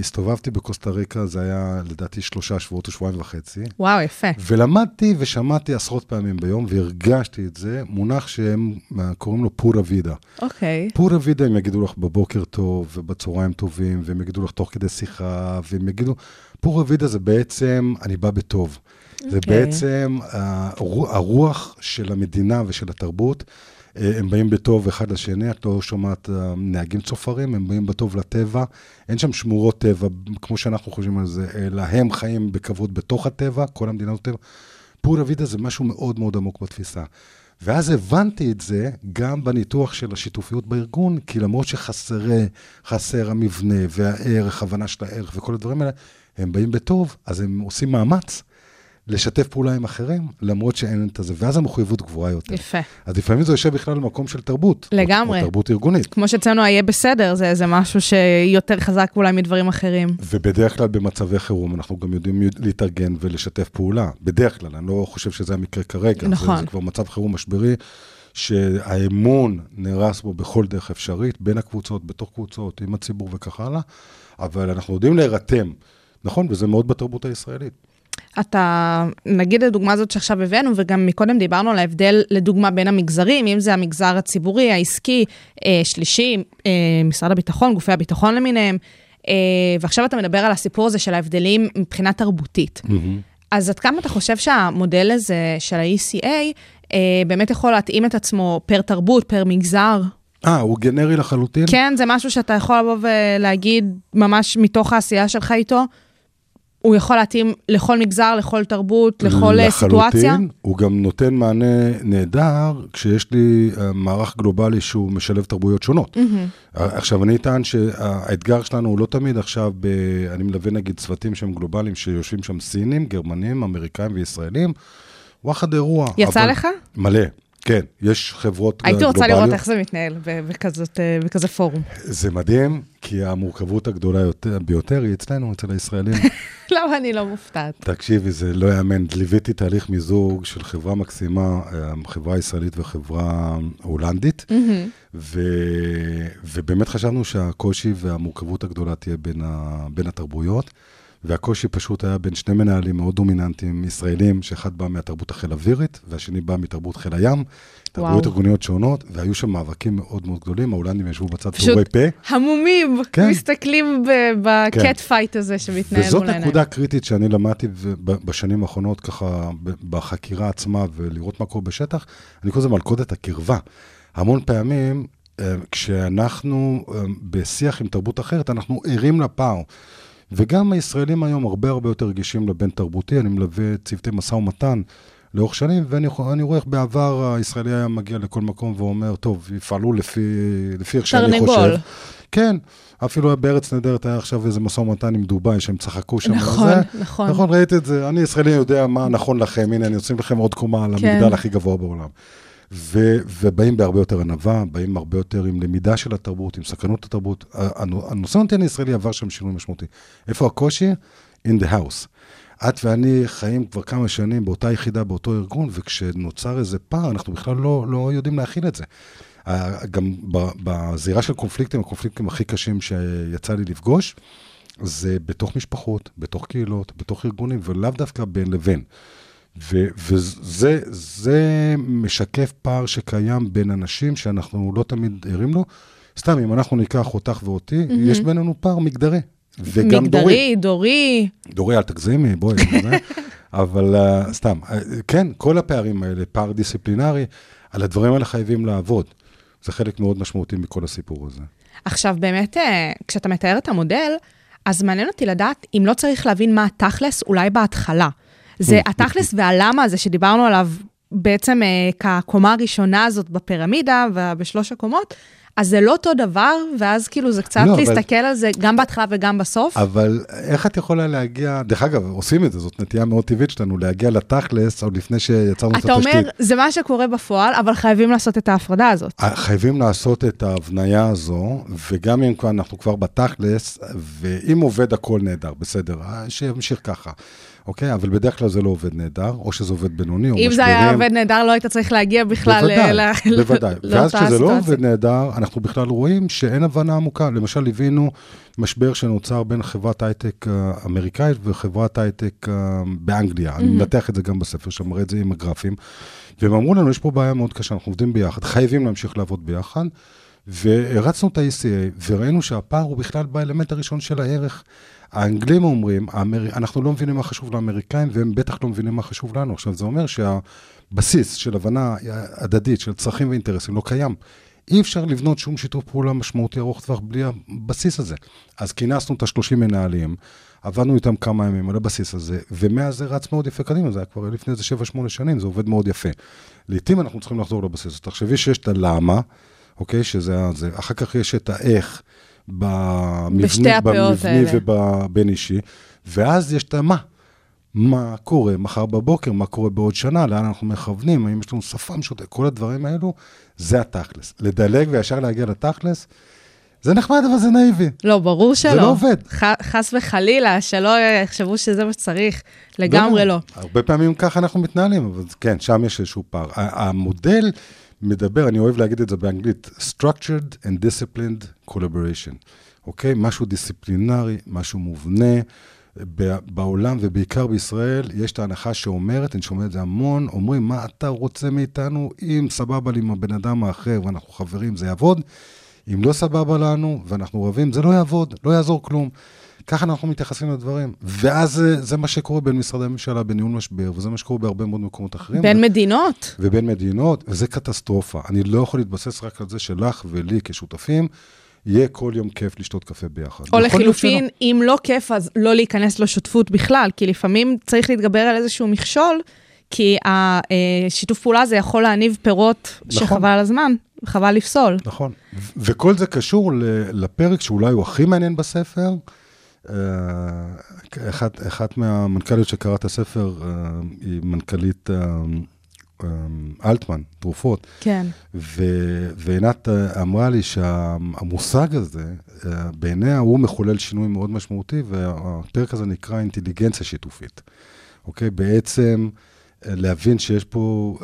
Speaker 2: הסתובבתי בקוסטה ריקה, זה היה לדעתי שלושה שבועות או שבועיים וחצי,
Speaker 1: וואו, יפה.
Speaker 2: ולמדתי ושמעתי עשרות פעמים ביום, והרגשתי את זה, מונח שהם אה, קוראים לו פורה וידה.
Speaker 1: אוקיי.
Speaker 2: פורה וידה, הם יגידו לך בבוקר טוב ובצהריים טובים, והם יגידו לך תוך כדי שיחה, והם יגידו, פורה וידה זה בעצם, אני בא בטוב. זה
Speaker 1: אוקיי.
Speaker 2: בעצם הרו- הרוח של המדינה ושל התרבות. אה, הם באים בטוב אחד לשני, את לא שומעת אה, נהגים צופרים, הם באים בטוב לטבע. אין שם שמורות טבע, כמו שאנחנו חושבים על זה, אלא הם חיים בכבוד בתוך הטבע, כל המדינה זאת טבע. פורה וידה זה משהו מאוד מאוד עמוק בתפיסה. ואז הבנתי את זה גם בניתוח של השיתופיות בארגון, כי למרות שחסרה, חסר המבנה והערך, הבנה של הערך וכל הדברים האלה, הם באים בטוב, אז הם עושים מאמץ לשתף פעולה עם אחרים, למרות שאין את זה, ואז המחויבות גבוהה יותר.
Speaker 1: יפה.
Speaker 2: אז לפעמים זה יושב בכלל במקום של תרבות.
Speaker 1: לגמרי.
Speaker 2: או תרבות ארגונית.
Speaker 1: כמו שאצלנו היה בסדר, זה, זה משהו שיותר חזק אולי מדברים אחרים.
Speaker 2: ובדרך כלל במצבי חירום אנחנו גם יודעים להתארגן ולשתף פעולה. בדרך כלל, אני לא חושב שזה המקרה כרגע.
Speaker 1: נכון.
Speaker 2: זה, זה כבר מצב חירום משברי, שהאמון נהרס בו בכל דרך אפשרית, בין הקבוצות, בתוך קבוצות, עם הציבור וכך הלאה, אבל אנחנו יודעים להירתם, נכון? וזה מאוד בתרבות הישראלית.
Speaker 1: אתה, נגיד לדוגמה הזאת שעכשיו הבאנו, וגם מקודם דיברנו על ההבדל, לדוגמה, בין המגזרים, אם זה המגזר הציבורי, העסקי, אה, שלישי, אה, משרד הביטחון, גופי הביטחון למיניהם, אה, ועכשיו אתה מדבר על הסיפור הזה של ההבדלים מבחינה תרבותית. אז עד כמה אתה חושב שהמודל הזה של ה-ECA אה, באמת יכול להתאים את עצמו פר תרבות, פר מגזר?
Speaker 2: אה, הוא גנרי לחלוטין?
Speaker 1: כן, זה משהו שאתה יכול לבוא ולהגיד ממש מתוך העשייה שלך איתו, הוא יכול להתאים לכל מגזר, לכל תרבות, לכל אה, סיטואציה?
Speaker 2: לחלוטין, הוא גם נותן מענה נהדר כשיש לי אה, מערך גלובלי שהוא משלב תרבויות שונות.
Speaker 1: Mm-hmm.
Speaker 2: עכשיו, אני אטען שהאתגר שלנו הוא לא תמיד עכשיו, ב... אני מלווה נגיד צוותים שהם גלובליים, שיושבים שם סינים, גרמנים, אמריקאים וישראלים. וואחד אירוע.
Speaker 1: יצא
Speaker 2: אבל...
Speaker 1: לך?
Speaker 2: מלא. כן, יש חברות
Speaker 1: הייתי
Speaker 2: גלובליות.
Speaker 1: רוצה לראות איך זה מתנהל בכזאת, בכזה פורום.
Speaker 2: זה מדהים, כי המורכבות הגדולה יותר, ביותר היא אצלנו, אצל הישראלים.
Speaker 1: למה אני לא מופתעת?
Speaker 2: תקשיבי, זה לא יאמן. ליוויתי תהליך מיזוג של חברה מקסימה, אה, חברה ישראלית וחברה הולנדית, ו... ובאמת חשבנו שהקושי והמורכבות הגדולה תהיה בין, ה... בין התרבויות, והקושי פשוט היה בין שני מנהלים מאוד דומיננטיים ישראלים, שאחד בא מהתרבות החיל אווירית, והשני בא מתרבות חיל הים, תרבויות ארגוניות שונות, והיו שם מאבקים מאוד מאוד גדולים, ההולנדים ישבו בצד
Speaker 1: פשוט
Speaker 2: פעורי פה.
Speaker 1: המומים,
Speaker 2: כן.
Speaker 1: מסתכלים ב cat fight הזה שמתנהל
Speaker 2: וזאת
Speaker 1: מול העיניים.
Speaker 2: נקודה קריטית שאני למדתי בשנים האחרונות, ככה, בחקירה עצמה, ולראות מה קורה בשטח, אני קורא לזה מלכודת הקרבה. המון פעמים, אה, כשאנחנו אה, בשיח עם תרבות אחרת, אנחנו ערים לפער. וגם הישראלים היום הרבה הרבה יותר רגישים לבין תרבותי, אני מלווה צוותי משא ומתן לאורך שנים, ואני רואה איך בעבר הישראלי היה מגיע לכל מקום ואומר, טוב, יפעלו לפי, לפי איך שאני חושב.
Speaker 1: תרנגול.
Speaker 2: כן, אפילו בארץ נהדרת היה עכשיו איזה משא ומתן עם דובאי, שהם צחקו שם.
Speaker 1: נכון,
Speaker 2: זה.
Speaker 1: נכון.
Speaker 2: נכון, ראית את זה. אני ישראלי יודע מה נכון לכם, הנה, אני עושים לכם עוד קומה על
Speaker 1: כן.
Speaker 2: המגדל הכי גבוה בעולם. ו, ובאים בהרבה יותר ענווה, באים הרבה יותר עם למידה של התרבות, עם סכנות התרבות. הנו- הנושא הנותן הישראלי עבר שם שינוי משמעותי. איפה הקושי? In the house. את ואני חיים כבר כמה שנים באותה יחידה, באותו ארגון, וכשנוצר איזה פער, אנחנו בכלל לא, לא יודעים להכיל את זה. גם בזירה של קונפליקטים, הקונפליקטים הכי קשים שיצא לי לפגוש, זה בתוך משפחות, בתוך קהילות, בתוך ארגונים, ולאו דווקא בין לבין. ו- וזה זה משקף פער שקיים בין אנשים שאנחנו לא תמיד ערים לו. סתם, אם אנחנו ניקח אותך ואותי, mm-hmm. יש בינינו פער מגדרי. וגם דורי.
Speaker 1: מגדרי, דורי.
Speaker 2: דורי, אל תגזימי, בואי. אבל uh, סתם, uh, כן, כל הפערים האלה, פער דיסציפלינרי, על הדברים האלה חייבים לעבוד. זה חלק מאוד משמעותי מכל הסיפור הזה.
Speaker 1: עכשיו, באמת, אה, כשאתה מתאר את המודל, אז מעניין אותי לדעת אם לא צריך להבין מה התכלס, אולי בהתחלה. זה התכלס והלמה הזה שדיברנו עליו בעצם אה, כקומה הראשונה הזאת בפירמידה ובשלוש הקומות, אז זה לא אותו דבר, ואז כאילו זה קצת
Speaker 2: לא, אבל-
Speaker 1: להסתכל על זה גם בהתחלה וגם בסוף.
Speaker 2: אבל איך את יכולה להגיע, דרך אגב, עושים את זה, זאת נטייה מאוד טבעית שלנו, להגיע לתכלס עוד לפני שיצרנו את
Speaker 1: אתה
Speaker 2: התשתית.
Speaker 1: אומר, זה מה שקורה בפועל, אבל חייבים לעשות את ההפרדה הזאת.
Speaker 2: חייבים לעשות את ההבניה הזו, וגם אם כבר אנחנו כבר בתכלס, ואם עובד הכל נהדר, בסדר, אה, שימשיך ככה, אוקיי? אבל בדרך כלל זה לא עובד נהדר, או שזה עובד בינוני, או
Speaker 1: אם
Speaker 2: משברים.
Speaker 1: זה היה עובד נהדר, לא היית צריך להגיע בכלל
Speaker 2: בוודאי,
Speaker 1: ל-
Speaker 2: בוודאי.
Speaker 1: לאותה
Speaker 2: ואז כשזה לא. עובד נהדר, אנחנו בכלל רואים שאין הבנה עמוקה. למשל, ליווינו משבר שנוצר בין חברת הייטק אה, אמריקאית וחברת הייטק אה, באנגליה. אני מנתח את זה גם בספר, שם מראה את זה עם הגרפים. והם אמרו לנו, יש פה בעיה מאוד קשה, אנחנו עובדים ביחד, חייבים להמשיך לעבוד ביחד. והרצנו את ה-ECA, וראינו שהפער הוא בכלל באלמנט הראשון של הערך. האנגלים אומרים, האמר... אנחנו לא מבינים מה חשוב לאמריקאים, והם בטח לא מבינים מה חשוב לנו. עכשיו, זה אומר שהבסיס של הבנה הדדית, של צרכים ואינטרסים, לא קיים. אי אפשר לבנות שום שיתוף פעולה משמעותי ארוך טווח בלי הבסיס הזה. אז כינסנו את ה-30 מנהלים, עבדנו איתם כמה ימים על הבסיס הזה, ומאז זה רץ מאוד יפה קדימה, זה היה כבר לפני איזה 7-8 שנים, זה עובד מאוד יפה. לעתים אנחנו צריכים לחזור לבסיס. אז תחשבי שיש את הלמה, אוקיי? שזה זה. אחר כך יש את האיך במבנה,
Speaker 1: בשתי הפאות
Speaker 2: במבני
Speaker 1: האלה.
Speaker 2: ובבין אישי, ואז יש את המה. מה קורה מחר בבוקר, מה קורה בעוד שנה, לאן אנחנו מכוונים, האם יש לנו שפה משותפת, כל הדברים האלו, זה התכלס. לדלג וישר להגיע לתכלס, זה נחמד, אבל זה נאיבי.
Speaker 1: לא, ברור שלא.
Speaker 2: לא עובד.
Speaker 1: ח- חס וחלילה, שלא יחשבו שזה מה שצריך. לגמרי לא.
Speaker 2: הרבה פעמים ככה אנחנו מתנהלים, אבל כן, שם יש איזשהו פער. המודל מדבר, אני אוהב להגיד את זה באנגלית, structured and disciplined collaboration, אוקיי? משהו דיסציפלינרי, משהו מובנה. בעולם ובעיקר בישראל, יש את ההנחה שאומרת, אני שומע את זה המון, אומרים, מה אתה רוצה מאיתנו? אם סבבה לי עם הבן אדם האחר ואנחנו חברים, זה יעבוד. אם לא סבבה לנו ואנחנו רבים, זה לא יעבוד, לא יעזור כלום. ככה אנחנו מתייחסים לדברים. ואז זה, זה מה שקורה בין משרדי הממשלה, בניהול משבר, וזה מה שקורה בהרבה מאוד מקומות אחרים.
Speaker 1: בין מדינות.
Speaker 2: ובין מדינות, וזה קטסטרופה. אני לא יכול להתבסס רק על זה שלך ולי כשותפים יהיה כל יום כיף לשתות קפה ביחד.
Speaker 1: או לחילופין. אם לא כיף, אז לא להיכנס לשותפות בכלל, כי לפעמים צריך להתגבר על איזשהו מכשול, כי השיתוף פעולה הזה יכול להניב פירות
Speaker 2: נכון.
Speaker 1: שחבל על הזמן, חבל לפסול.
Speaker 2: נכון. ו- וכל זה קשור לפרק שאולי הוא הכי מעניין בספר. אה, אחת, אחת מהמנכ"ליות שקראה את הספר אה, היא מנכ"לית אה, אלטמן, תרופות.
Speaker 1: כן.
Speaker 2: ועינת אמרה לי שהמושג הזה, בעיניה הוא מחולל שינוי מאוד משמעותי, והפרק הזה נקרא אינטליגנציה שיתופית. אוקיי? בעצם להבין שיש פה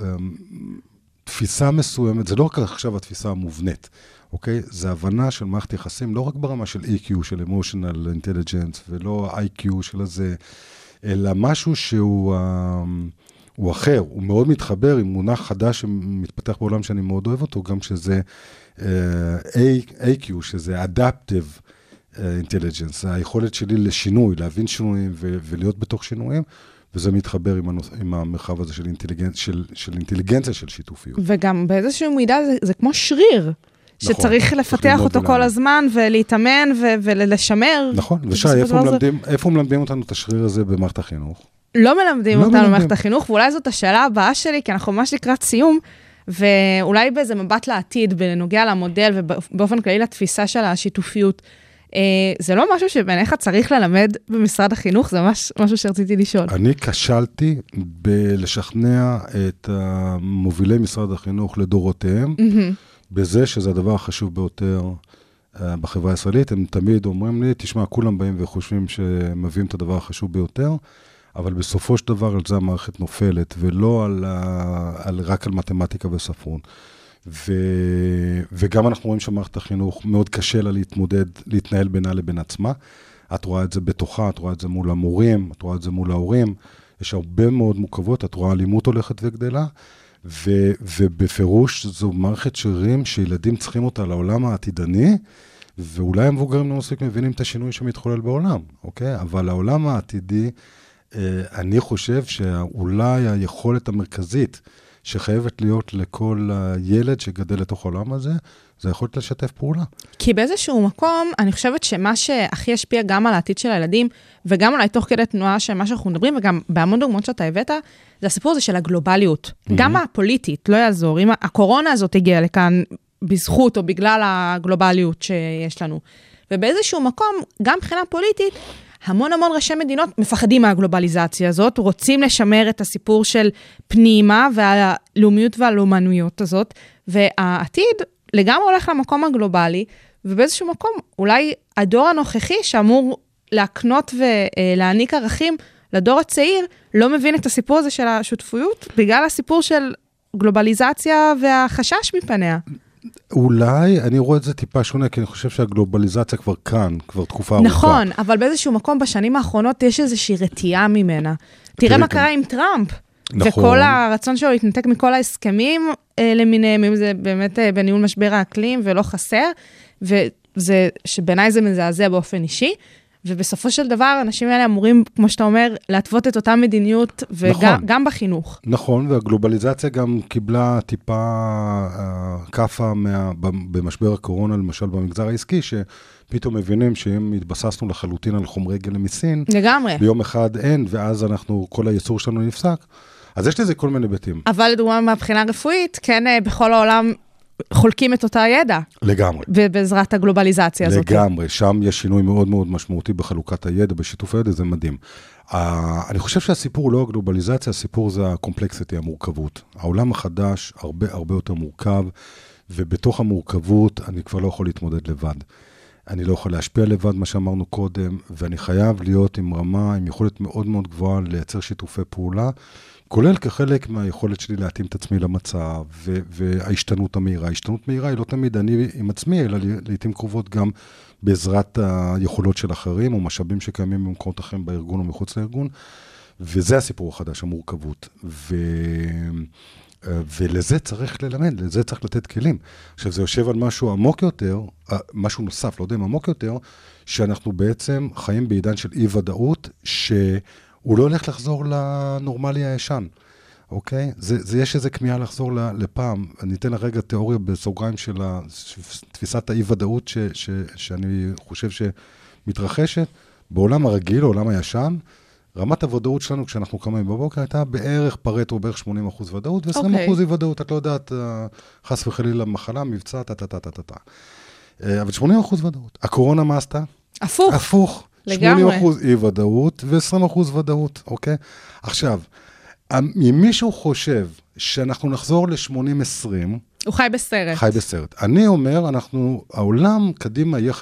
Speaker 2: תפיסה מסוימת, זה לא רק עכשיו התפיסה המובנית, אוקיי? זה הבנה של מערכת יחסים, לא רק ברמה של EQ, של emotional intelligence, ולא ה-IQ של הזה, אלא משהו שהוא... אה, הוא אחר, הוא מאוד מתחבר עם מונח חדש שמתפתח בעולם שאני מאוד אוהב אותו, גם שזה uh, AQ, שזה Adaptive אה, Intelligence, היכולת שלי לשינוי, להבין שינויים ו- ולהיות בתוך שינויים, וזה מתחבר עם, הנוס, עם המרחב הזה של, אינטליגנצ, של, של אינטליגנציה של שיתופיות.
Speaker 1: וגם באיזשהו מידה זה, זה כמו שריר,
Speaker 2: נכון,
Speaker 1: שצריך
Speaker 2: צריך
Speaker 1: לפתח אותו כל
Speaker 2: ולהבין.
Speaker 1: הזמן ולהתאמן ו- ולשמר.
Speaker 2: נכון, ושי, איפה
Speaker 1: דבר זה-
Speaker 2: מלמדים, איפה מלמדים אותנו את השריר הזה במערכת החינוך?
Speaker 1: לא מלמדים
Speaker 2: לא
Speaker 1: אותנו
Speaker 2: מלמדים.
Speaker 1: במערכת החינוך, ואולי זאת השאלה הבאה שלי, כי אנחנו ממש לקראת סיום, ואולי באיזה מבט לעתיד, בנוגע למודל ובאופן כללי לתפיסה של השיתופיות. אה, זה לא משהו שבעיניך צריך ללמד במשרד החינוך? זה ממש משהו שרציתי לשאול.
Speaker 2: אני כשלתי בלשכנע את מובילי משרד החינוך לדורותיהם,
Speaker 1: מהמם.
Speaker 2: בזה שזה הדבר החשוב ביותר אה, בחברה הישראלית. הם תמיד אומרים לי, תשמע, כולם באים וחושבים שהם מביאים את הדבר החשוב ביותר, אבל בסופו של דבר על זה המערכת נופלת, ולא על, ה- על, רק על מתמטיקה וספרות. ו, וגם אנחנו רואים שמערכת החינוך, מאוד קשה לה להתמודד, להתנהל בינה לבין עצמה. את רואה את זה בתוכה, את רואה את זה מול המורים, את רואה את זה מול ההורים. יש הרבה מאוד מורכבות, את רואה אלימות הולכת וגדלה, ו, ובפירוש זו מערכת שרירים שילדים צריכים אותה לעולם העתידני, ואולי המבוגרים לא מספיק מבינים את השינוי שמתחולל בעולם, אוקיי? אבל העולם העתידי, אה, אני חושב שאולי היכולת המרכזית שחייבת להיות לכל ילד שגדל לתוך העולם הזה, זה היכולת לשתף פעולה.
Speaker 1: כי באיזשהו מקום, אני חושבת שמה שהכי ישפיע גם על העתיד של הילדים, וגם אולי תוך כדי תנועה של מה שאנחנו מדברים, וגם בהמון דוגמאות שאתה הבאת, זה הסיפור הזה של הגלובליות. גם הפוליטית, לא יעזור. אם הקורונה הזאת הגיעה לכאן בזכות או בגלל הגלובליות שיש לנו. ובאיזשהו מקום, גם מבחינה פוליטית, המון המון ראשי מדינות מפחדים מהגלובליזציה הזאת, רוצים לשמר את הסיפור של פנימה והלאומיות והלאומנויות הזאת, והעתיד לגמרי הולך למקום הגלובלי, ובאיזשהו מקום, אולי הדור הנוכחי שאמור להקנות ולהעניק ערכים לדור הצעיר, לא מבין את הסיפור הזה של השותפויות, בגלל הסיפור של גלובליזציה והחשש מפניה.
Speaker 2: אולי, אני רואה את זה טיפה שונה, כי אני חושב שהגלובליזציה כבר כאן, כבר תקופה ארוכה.
Speaker 1: נכון, אבל באיזשהו מקום בשנים האחרונות יש איזושהי רתיעה ממנה. תראה מה קרה עם טראמפ.
Speaker 2: נכון.
Speaker 1: וכל הרצון שלו להתנתק מכל ההסכמים אה, למיניהם, אם זה באמת אה, בניהול משבר האקלים ולא חסר, וזה, שבעיניי זה מזעזע באופן אישי. ובסופו של דבר, האנשים האלה אמורים, כמו שאתה אומר, להתוות את אותה מדיניות, וגם
Speaker 2: נכון.
Speaker 1: גם בחינוך.
Speaker 2: נכון, והגלובליזציה גם קיבלה טיפה אה, כאפה מה, ב- במשבר הקורונה, למשל במגזר העסקי, שפתאום מבינים שאם התבססנו לחלוטין על חומרי גלם מסין,
Speaker 1: לגמרי.
Speaker 2: ביום אחד אין, ואז אנחנו, כל הייצור שלנו נפסק. אז יש לזה כל מיני היבטים.
Speaker 1: אבל לדוגמה, מהבחינה הרפואית, כן, אה, בכל העולם חולקים את אותה ידע,
Speaker 2: לגמרי.
Speaker 1: ב- בעזרת הגלובליזציה הזאת.
Speaker 2: לגמרי, שם יש שינוי מאוד מאוד משמעותי בחלוקת הידע, בשיתוף הידע, זה מדהים. Uh, אני חושב שהסיפור הוא לא הגלובליזציה, הסיפור זה הקומפלקסיטי, המורכבות. העולם החדש הרבה הרבה יותר מורכב, ובתוך המורכבות אני כבר לא יכול להתמודד לבד. אני לא יכול להשפיע לבד, מה שאמרנו קודם, ואני חייב להיות עם רמה, עם יכולת מאוד מאוד גבוהה לייצר שיתופי פעולה, כולל כחלק מהיכולת שלי להתאים את עצמי למצב, ו- וההשתנות המהירה. ההשתנות מהירה היא לא תמיד אני עם עצמי, אלא לעיתים קרובות גם בעזרת היכולות של אחרים, או משאבים שקיימים במקומות אחרים בארגון או מחוץ לארגון, וזה הסיפור החדש, המורכבות. ו... ולזה צריך ללמד, לזה צריך לתת כלים. עכשיו, זה יושב על משהו עמוק יותר, אה, משהו נוסף, לא יודע אם עמוק יותר, שאנחנו בעצם חיים בעידן של אי-ודאות, שהוא לא הולך לחזור לנורמלי הישן. אוקיי? זה, זה יש איזו כמיהה לחזור לפעם. אני אתן לך רגע תיאוריה בסוגריים של תפיסת האי-ודאות ש, ש, שאני חושב שמתרחשת. בעולם הרגיל, העולם הישן, רמת הוודאות שלנו כשאנחנו קמים בבוקר הייתה בערך פרטו, בערך 80 אחוז ודאות, ו-20
Speaker 1: אוקיי.
Speaker 2: אחוז אי ודאות. את לא יודעת, אה, חס וחלילה, מחלה, מבצע, טה-טה-טה-טה-טה. אה, אבל 80 אחוז ודאות. הקורונה מה עשתה?
Speaker 1: הפוך.
Speaker 2: הפוך.
Speaker 1: לגמרי.
Speaker 2: 80 אחוז אי-ודאות ו-20 אחוז ודאות, אוקיי? עכשיו, אם מישהו חושב שאנחנו נחזור ל-80-20,
Speaker 1: הוא חי בסרט.
Speaker 2: חי בסרט. אני אומר, אנחנו, העולם קדימה יהיה 50-50.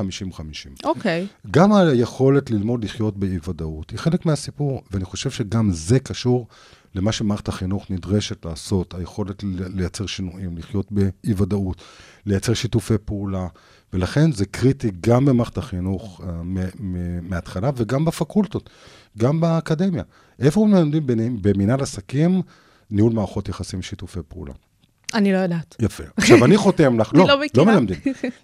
Speaker 1: אוקיי.
Speaker 2: גם היכולת ללמוד לחיות באי-ודאות היא חלק מהסיפור, ואני חושב שגם זה קשור למה שמערכת החינוך נדרשת לעשות, היכולת לייצר שינויים, לחיות באי-ודאות, לייצר שיתופי פעולה, ולכן זה קריטי גם במערכת החינוך uh, מ- מההתחלה וגם בפקולטות, גם באקדמיה. איפה מלמדים בנ- במנהל עסקים ניהול מערכות יחסים שיתופי פעולה?
Speaker 1: אני לא יודעת.
Speaker 2: יפה. עכשיו, אני חותם לך, לא,
Speaker 1: לא
Speaker 2: לא. מלמדים.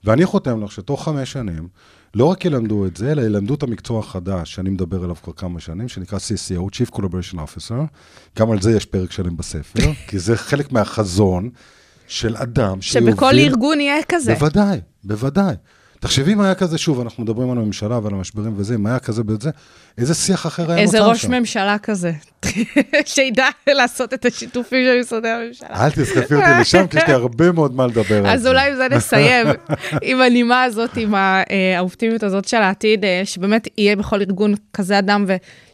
Speaker 2: ואני חותם לך שתוך חמש שנים, לא רק ילמדו את זה, אלא ילמדו את המקצוע החדש שאני מדבר עליו כבר כמה שנים, שנקרא CCO, Chief Collaboration Officer. גם על זה יש פרק שלם בספר, כי זה חלק מהחזון של אדם שיוביל...
Speaker 1: שבכל ארגון יהיה כזה.
Speaker 2: בוודאי, בוודאי. תחשבי אם היה כזה, שוב, אנחנו מדברים על הממשלה ועל המשברים וזה, אם היה כזה בזה, איזה שיח אחר היה
Speaker 1: איזה
Speaker 2: נוצר
Speaker 1: ראש
Speaker 2: שם.
Speaker 1: ממשלה כזה, שידע לעשות את השיתופים של משרדי הממשלה.
Speaker 2: אל תסחפי אותי לשם, כי יש לי הרבה מאוד מה לדבר על זה.
Speaker 1: אז אולי עם זה נסיים, עם הנימה הזאת, עם אה, האופטימיות הזאת של העתיד, אה, שבאמת יהיה בכל ארגון כזה אדם,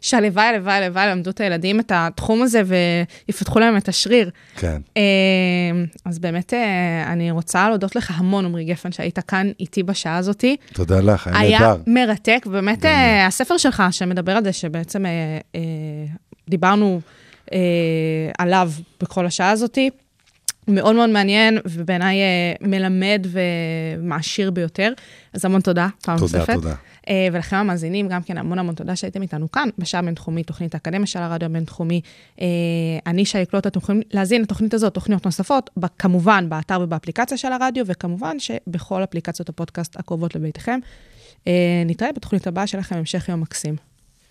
Speaker 1: ושהלוואי, הלוואי, הלוואי ילמדו את הילדים את התחום הזה ויפתחו להם את השריר.
Speaker 2: כן.
Speaker 1: אה, אז באמת, אה, אני רוצה להודות לך המון, עמרי גפן, שהיית כאן איתי בשעה הזאתי.
Speaker 2: תודה לך, היה
Speaker 1: היה
Speaker 2: נהדר.
Speaker 1: מרתק, ובאמת אה, הספר שלך שמדבר על זה, שבעצם אה, דיברנו עליו בכל השעה הזאתי, מאוד מאוד מעניין, ובעיניי מלמד ומעשיר ביותר. אז המון תודה, פעם
Speaker 2: תודה,
Speaker 1: נוספת.
Speaker 2: תודה.
Speaker 1: אה, ולכם המאזינים, גם כן המון המון תודה שהייתם איתנו כאן, בשעה הבינתחומית, תוכנית האקדמיה של הרדיו הבינתחומי. אה, אני שי קלוט, אתם יכולים להזין לתוכנית הזאת, תוכניות נוספות, כמובן באתר ובאפליקציה של הרדיו, וכמובן שבכל אפליקציות הפודקאסט הקרובות לביתכם. אה, נתראה בתוכנית הבאה שלכם, המשך יום מקסים.